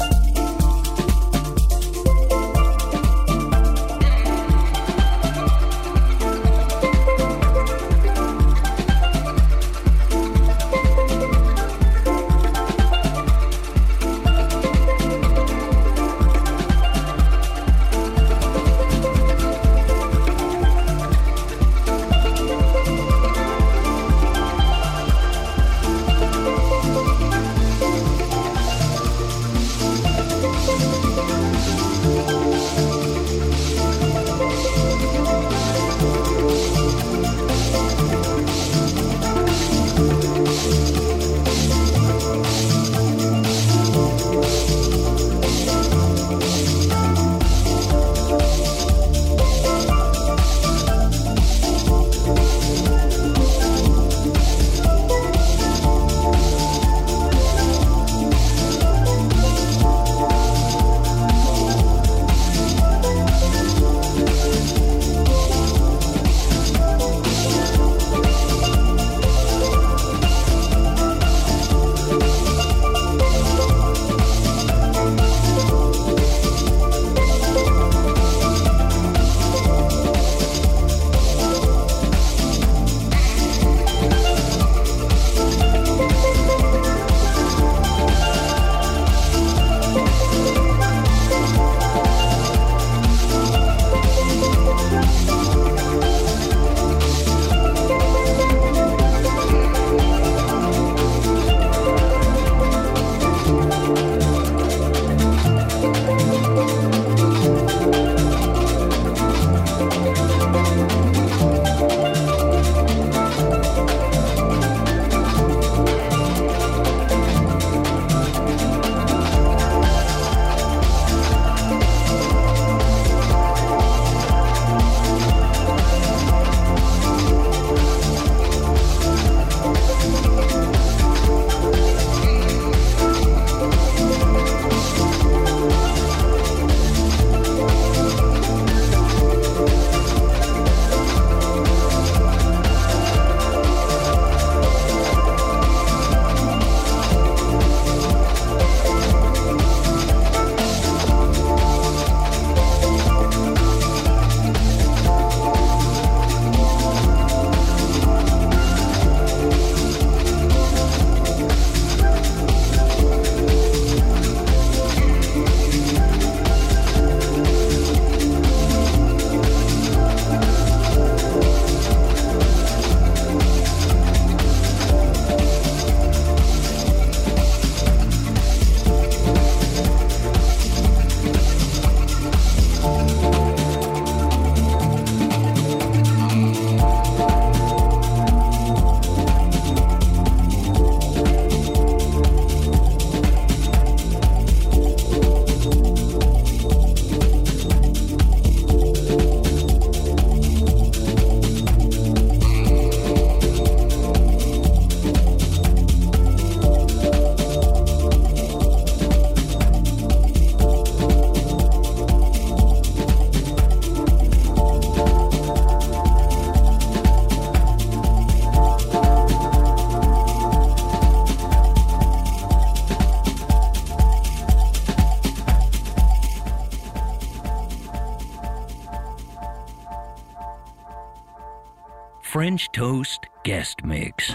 French Toast Guest Mix.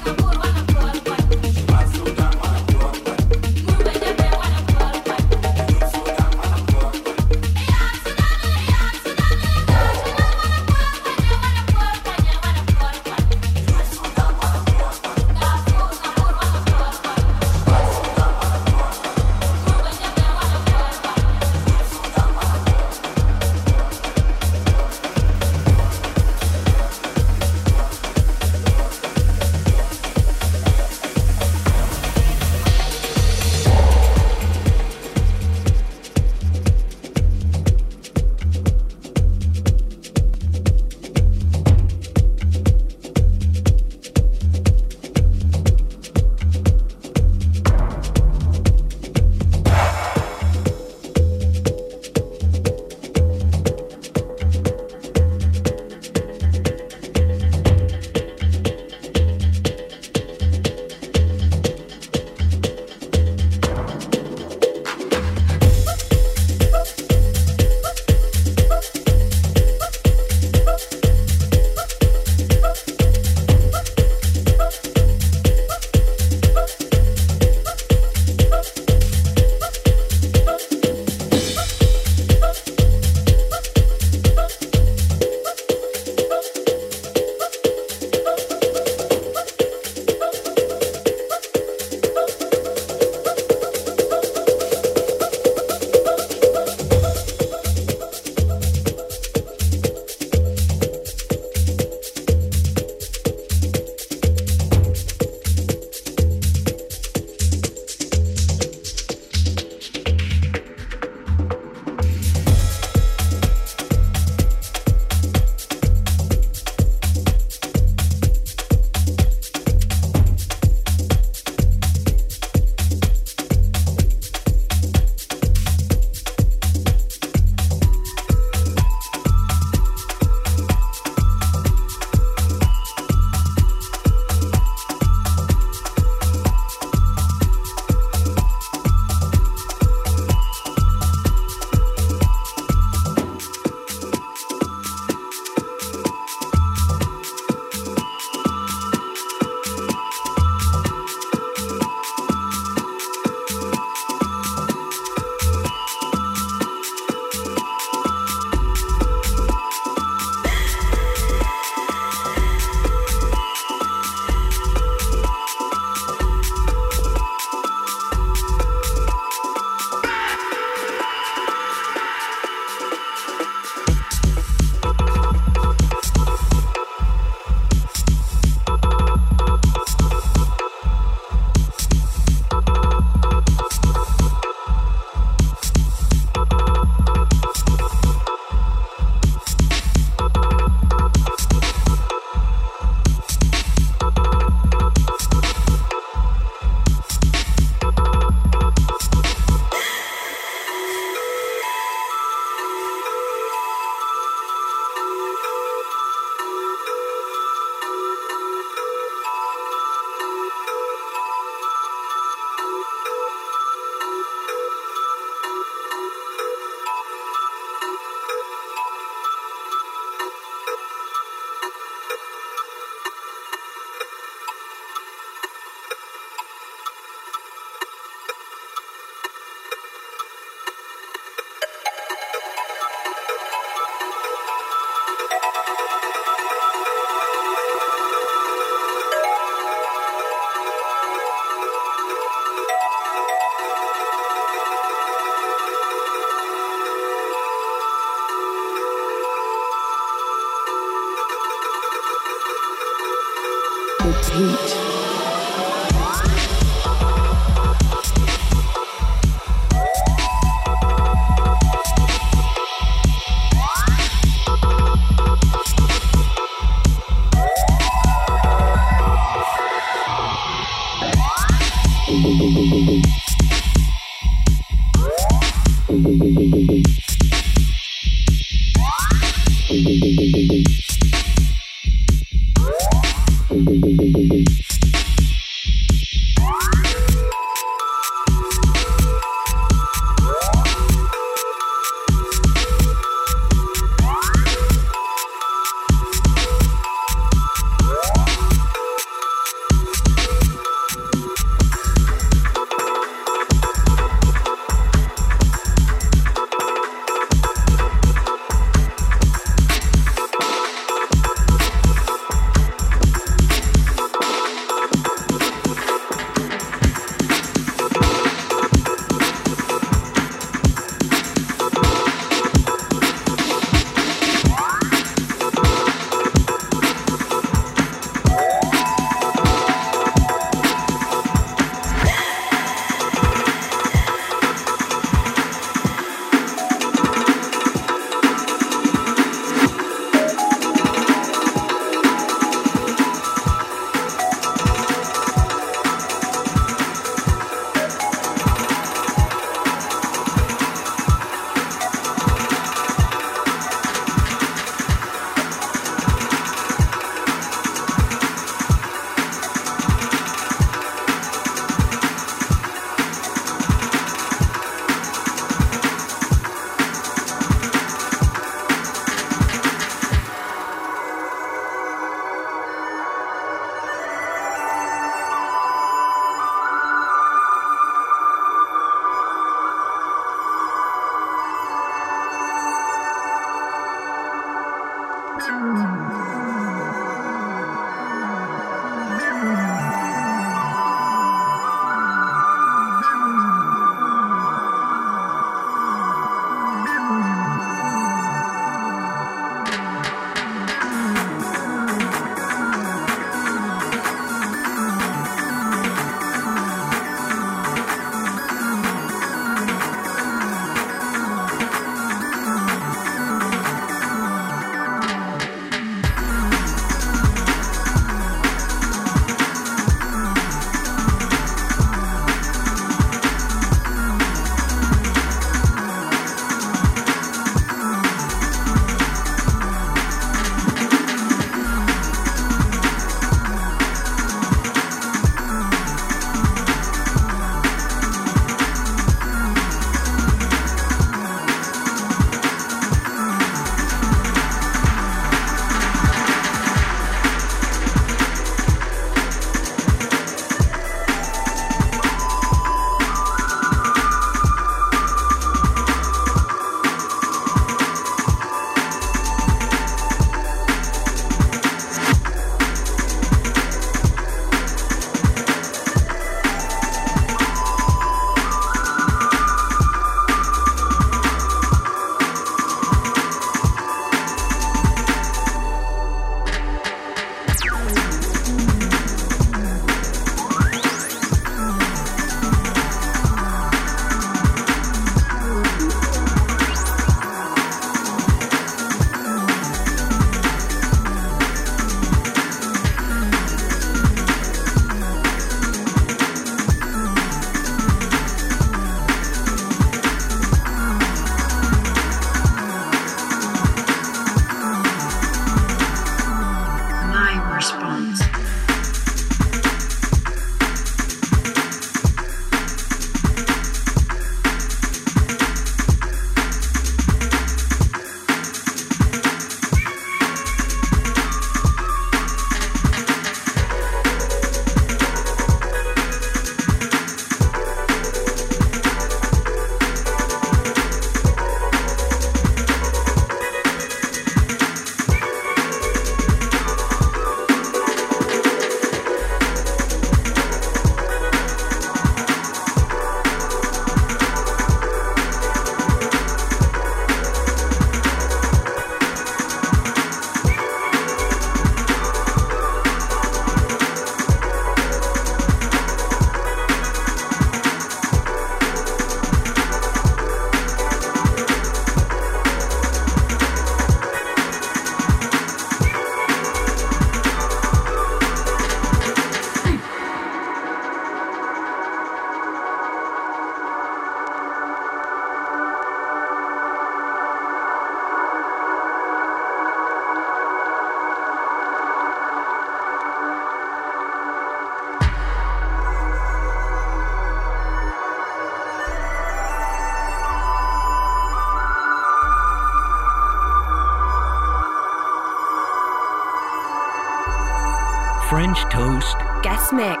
Mix.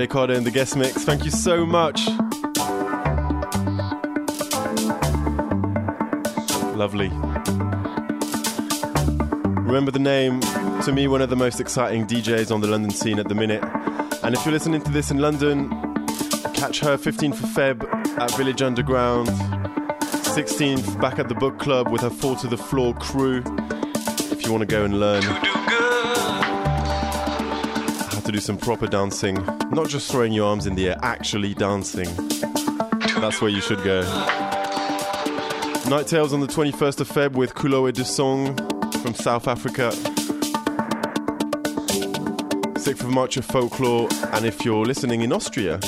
Jay Carder in the guest mix. Thank you so much. Lovely. Remember the name, to me, one of the most exciting DJs on the London scene at the minute. And if you're listening to this in London, catch her 15th of Feb at Village Underground, 16th back at the book club with her Fall to the Floor crew. If you want to go and learn to do some proper dancing, not just throwing your arms in the air, actually dancing. that's where you should go. Night Tales on the 21st of Feb with Culoe De Song from South Africa. 6th of March of Folklore, and if you're listening in Austria,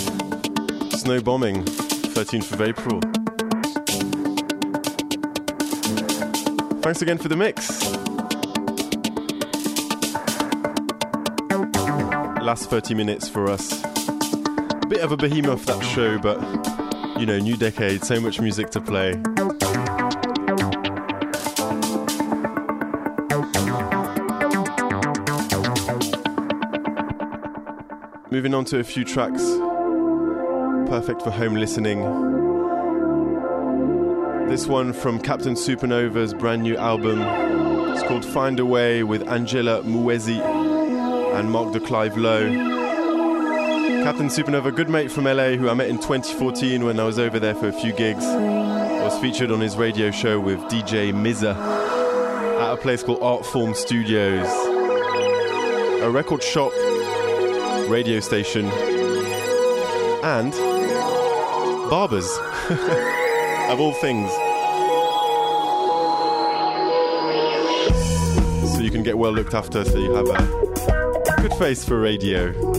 Snow Bombing, 13th of April. Thanks again for the mix. Last 30 minutes for us. A bit of a behemoth that show, but you know, new decade, so much music to play. Moving on to a few tracks perfect for home listening. This one from Captain Supernova's brand new album. It's called Find a Way with Angela Muezi and Mark de Clive Lowe. Captain Supernova, good mate from LA who I met in 2014 when I was over there for a few gigs. I was featured on his radio show with DJ Mizza at a place called Artform Studios. A record shop, radio station, and barbers. (laughs) of all things. So you can get well looked after so you have a face for radio.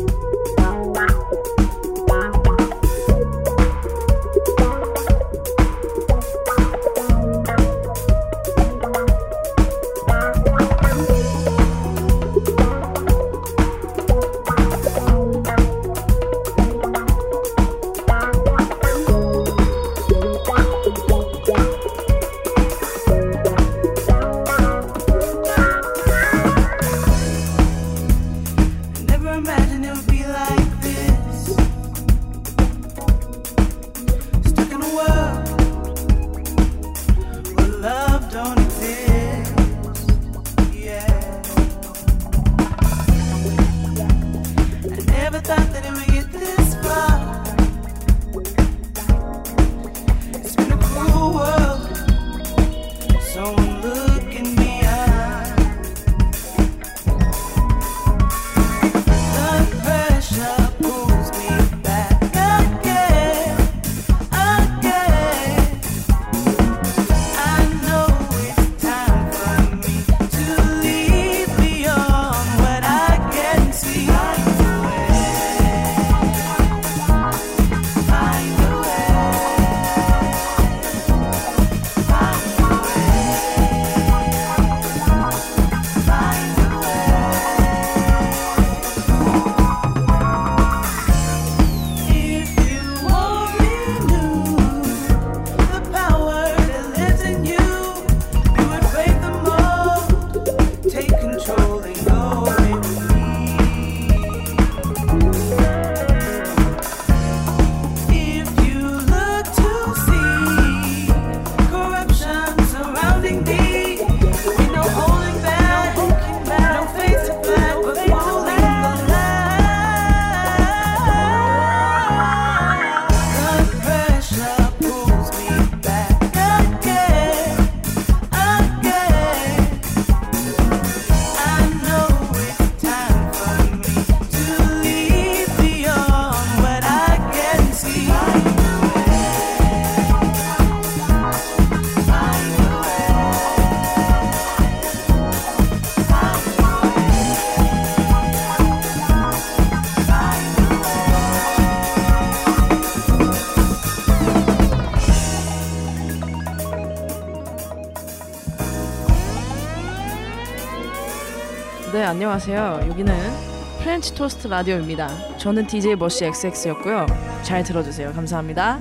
안녕하세요. 여기는 프렌치 토스트 라디오입니다. 저는 DJ 머시 XX였고요. 잘 들어주세요. 감사합니다.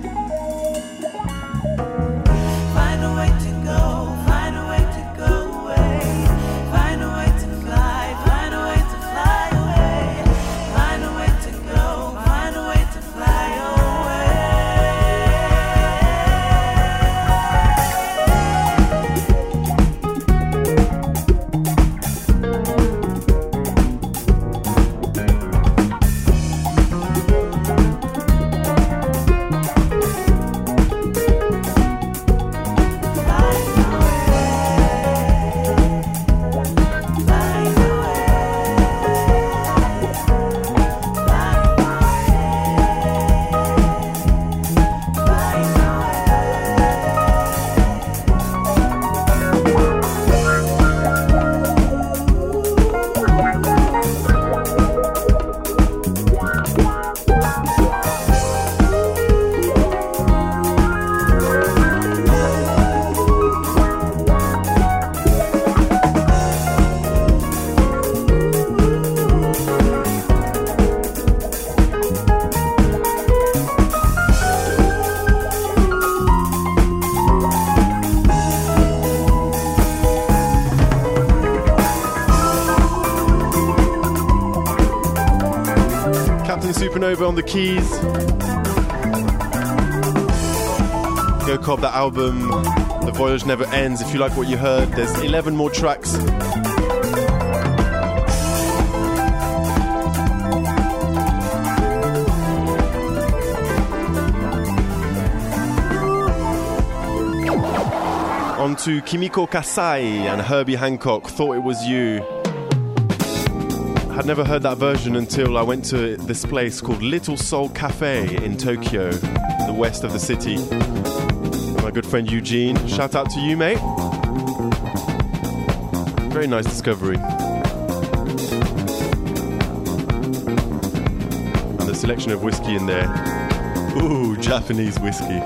Supernova on the keys. Go cop that album. The Voyage Never Ends. If you like what you heard, there's 11 more tracks. On to Kimiko Kasai and Herbie Hancock. Thought it was you. Had never heard that version until I went to this place called Little Soul Cafe in Tokyo, in the west of the city. My good friend Eugene. Shout out to you, mate. Very nice discovery. And the selection of whiskey in there. Ooh, Japanese whiskey.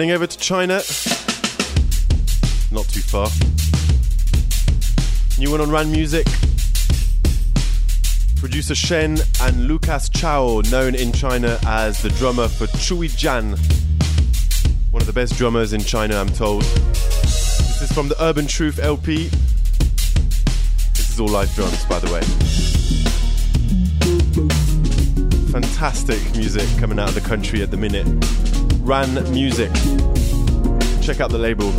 Heading over to China. Not too far. New one on Ran Music. Producer Shen and Lucas Chao, known in China as the drummer for Chui Jan. One of the best drummers in China, I'm told. This is from the Urban Truth LP. This is all live drums, by the way. Fantastic music coming out of the country at the minute. Ran Music. Check out the label.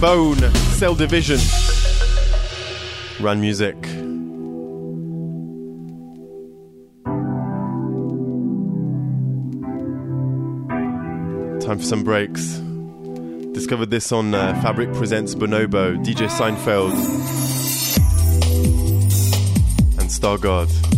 Bone, Cell Division. Run music. Time for some breaks. Discovered this on uh, Fabric Presents Bonobo, DJ Seinfeld, and Stargard.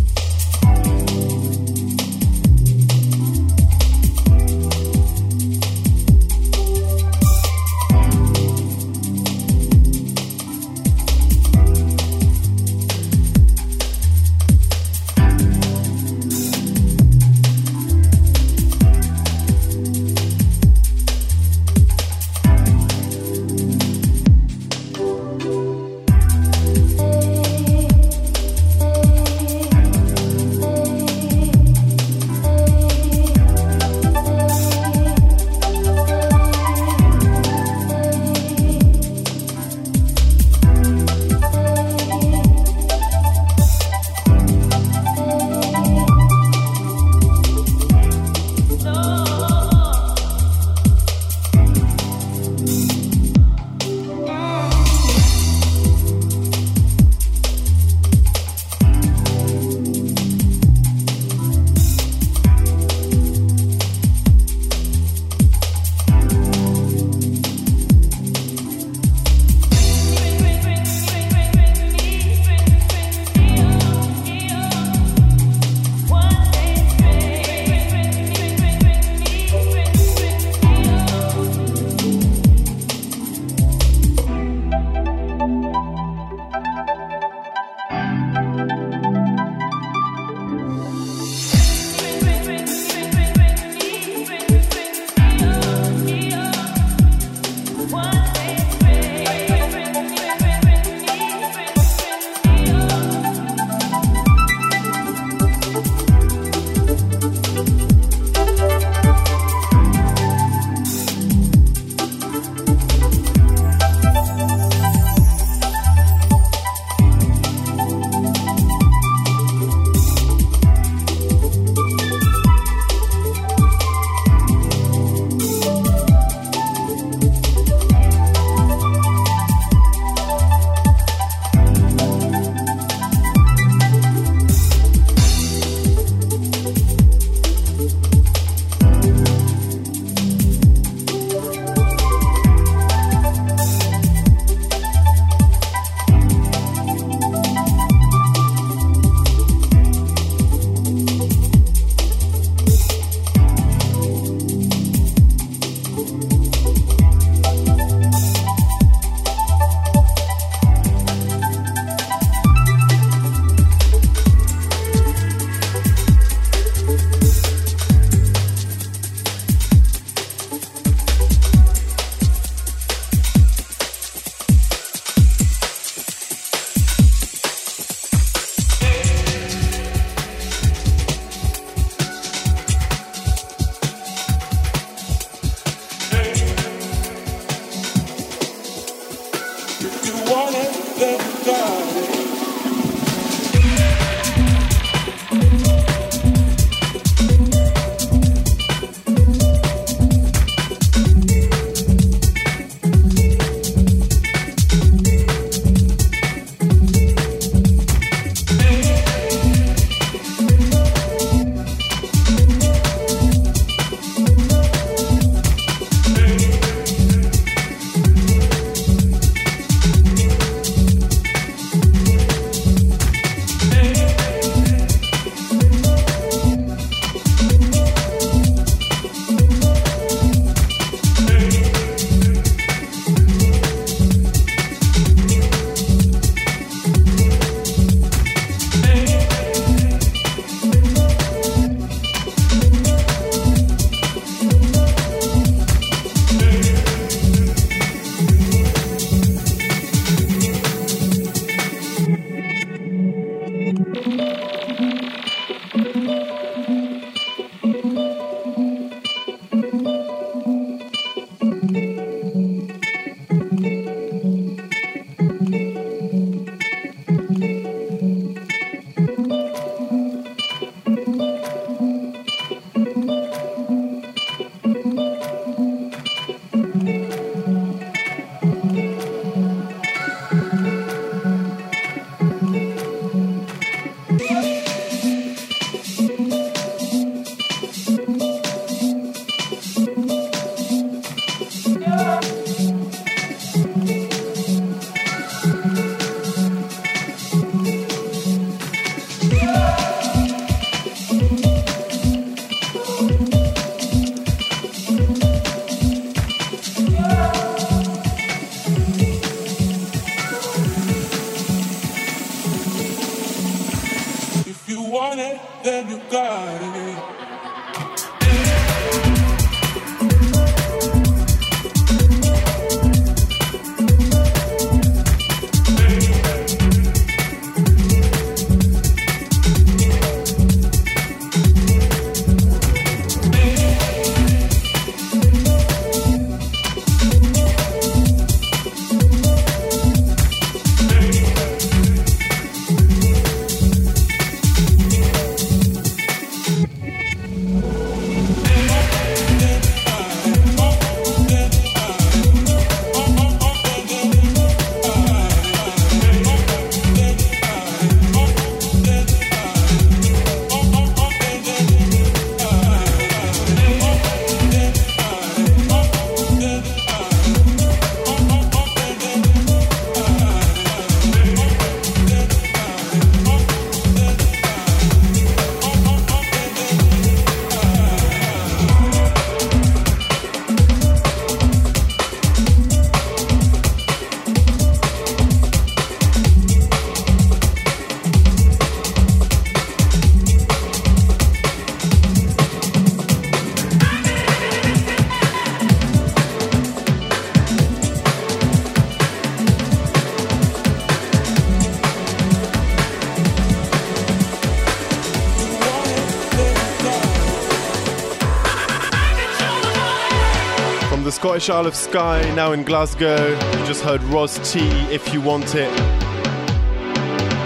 Scottish Isle of Skye, now in Glasgow, you just heard Roz T, If You Want It.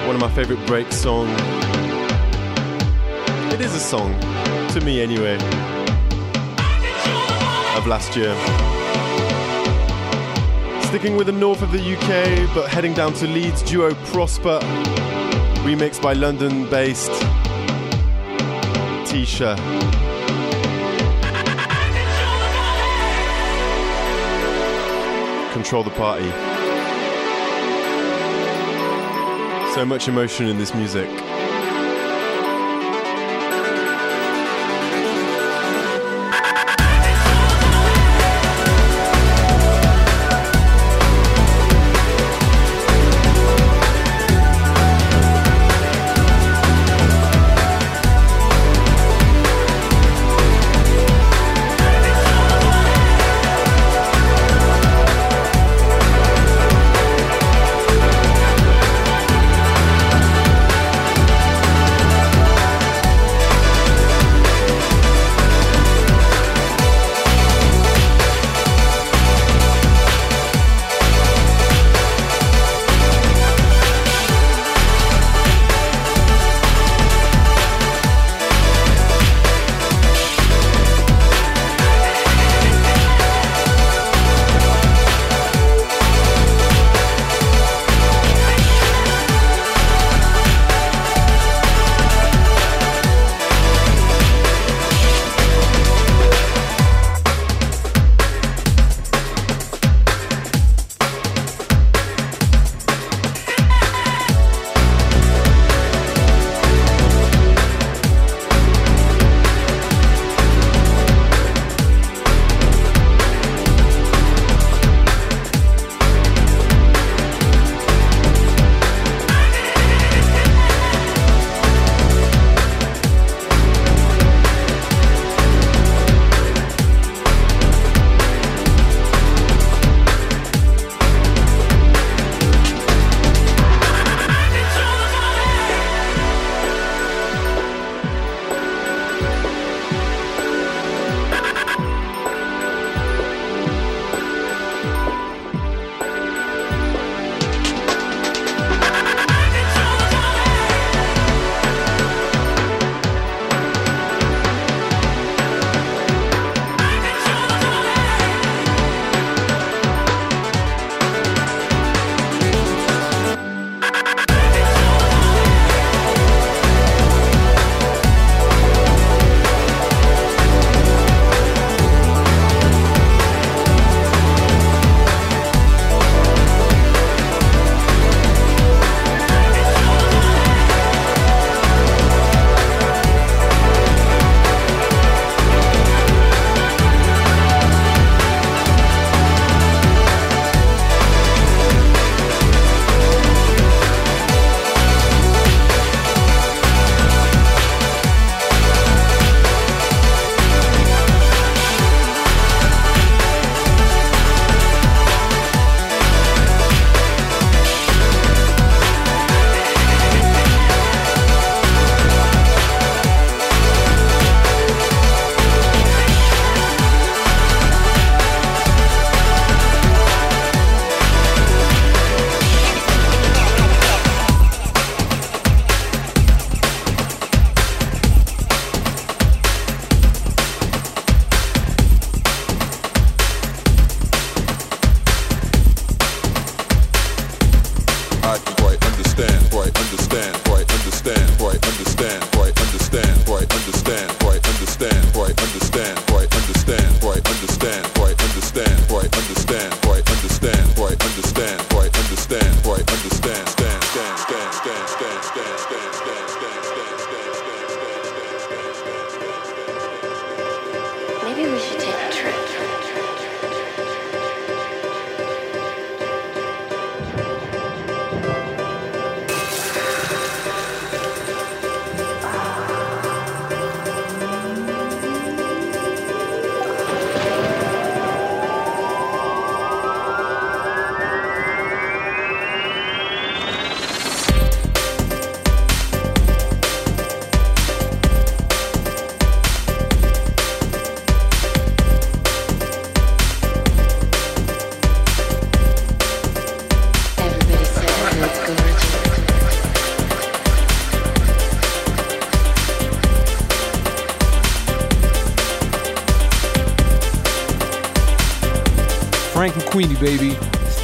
One of my favourite break songs. It is a song, to me anyway, of last year. Sticking with the north of the UK, but heading down to Leeds, duo Prosper, remixed by London based Tisha. Control the party. So much emotion in this music.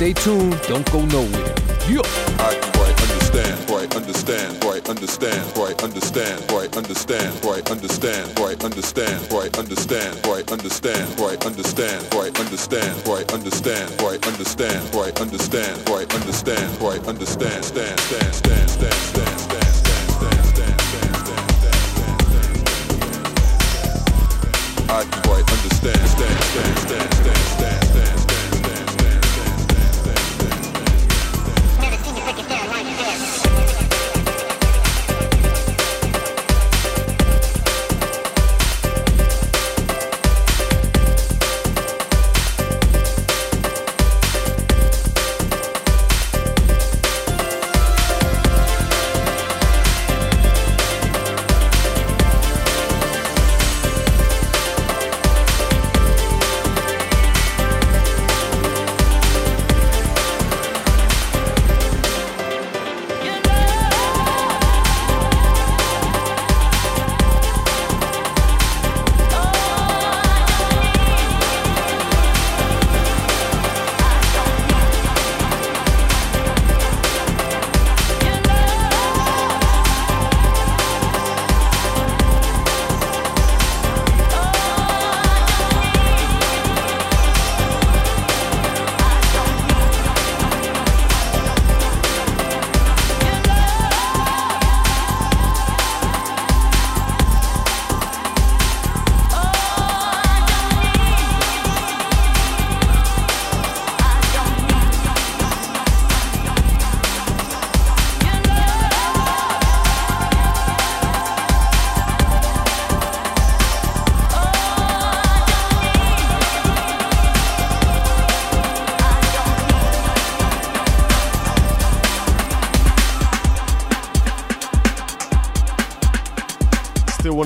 Stay tuned. Don't go nowhere. Yeah. I can right understand, right understand, right understand, right understand, right understand, right understand, right understand, right understand, right understand, right understand, right understand, right understand, right understand, right understand, right understand, right understand, stand, stand, stand, stand, stand, stand, stand, stand, stand, stand, stand. I can right understand, stand, stand, stand, stand, stand, stand,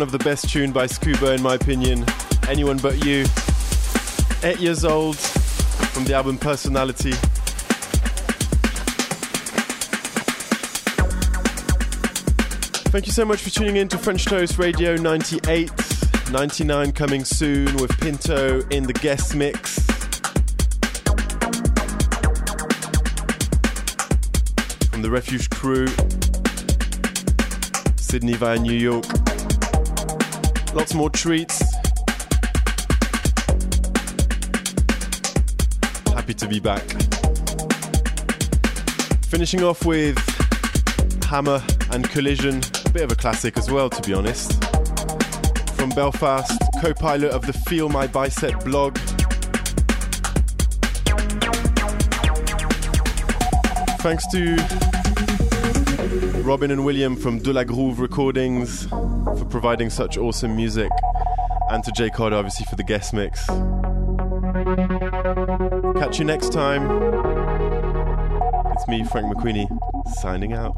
one of the best tuned by Scuba, in my opinion. Anyone but you. Eight years old from the album Personality. Thank you so much for tuning in to French Toast Radio 98. 99 coming soon with Pinto in the guest mix. From the Refuge crew, Sydney via New York. Lots more treats. Happy to be back. Finishing off with Hammer and Collision, a bit of a classic as well, to be honest. From Belfast, co pilot of the Feel My Bicep blog. Thanks to Robin and William from De La Groove Recordings for providing such awesome music, and to Jay Carder, obviously, for the guest mix. Catch you next time. It's me, Frank McQueenie, signing out.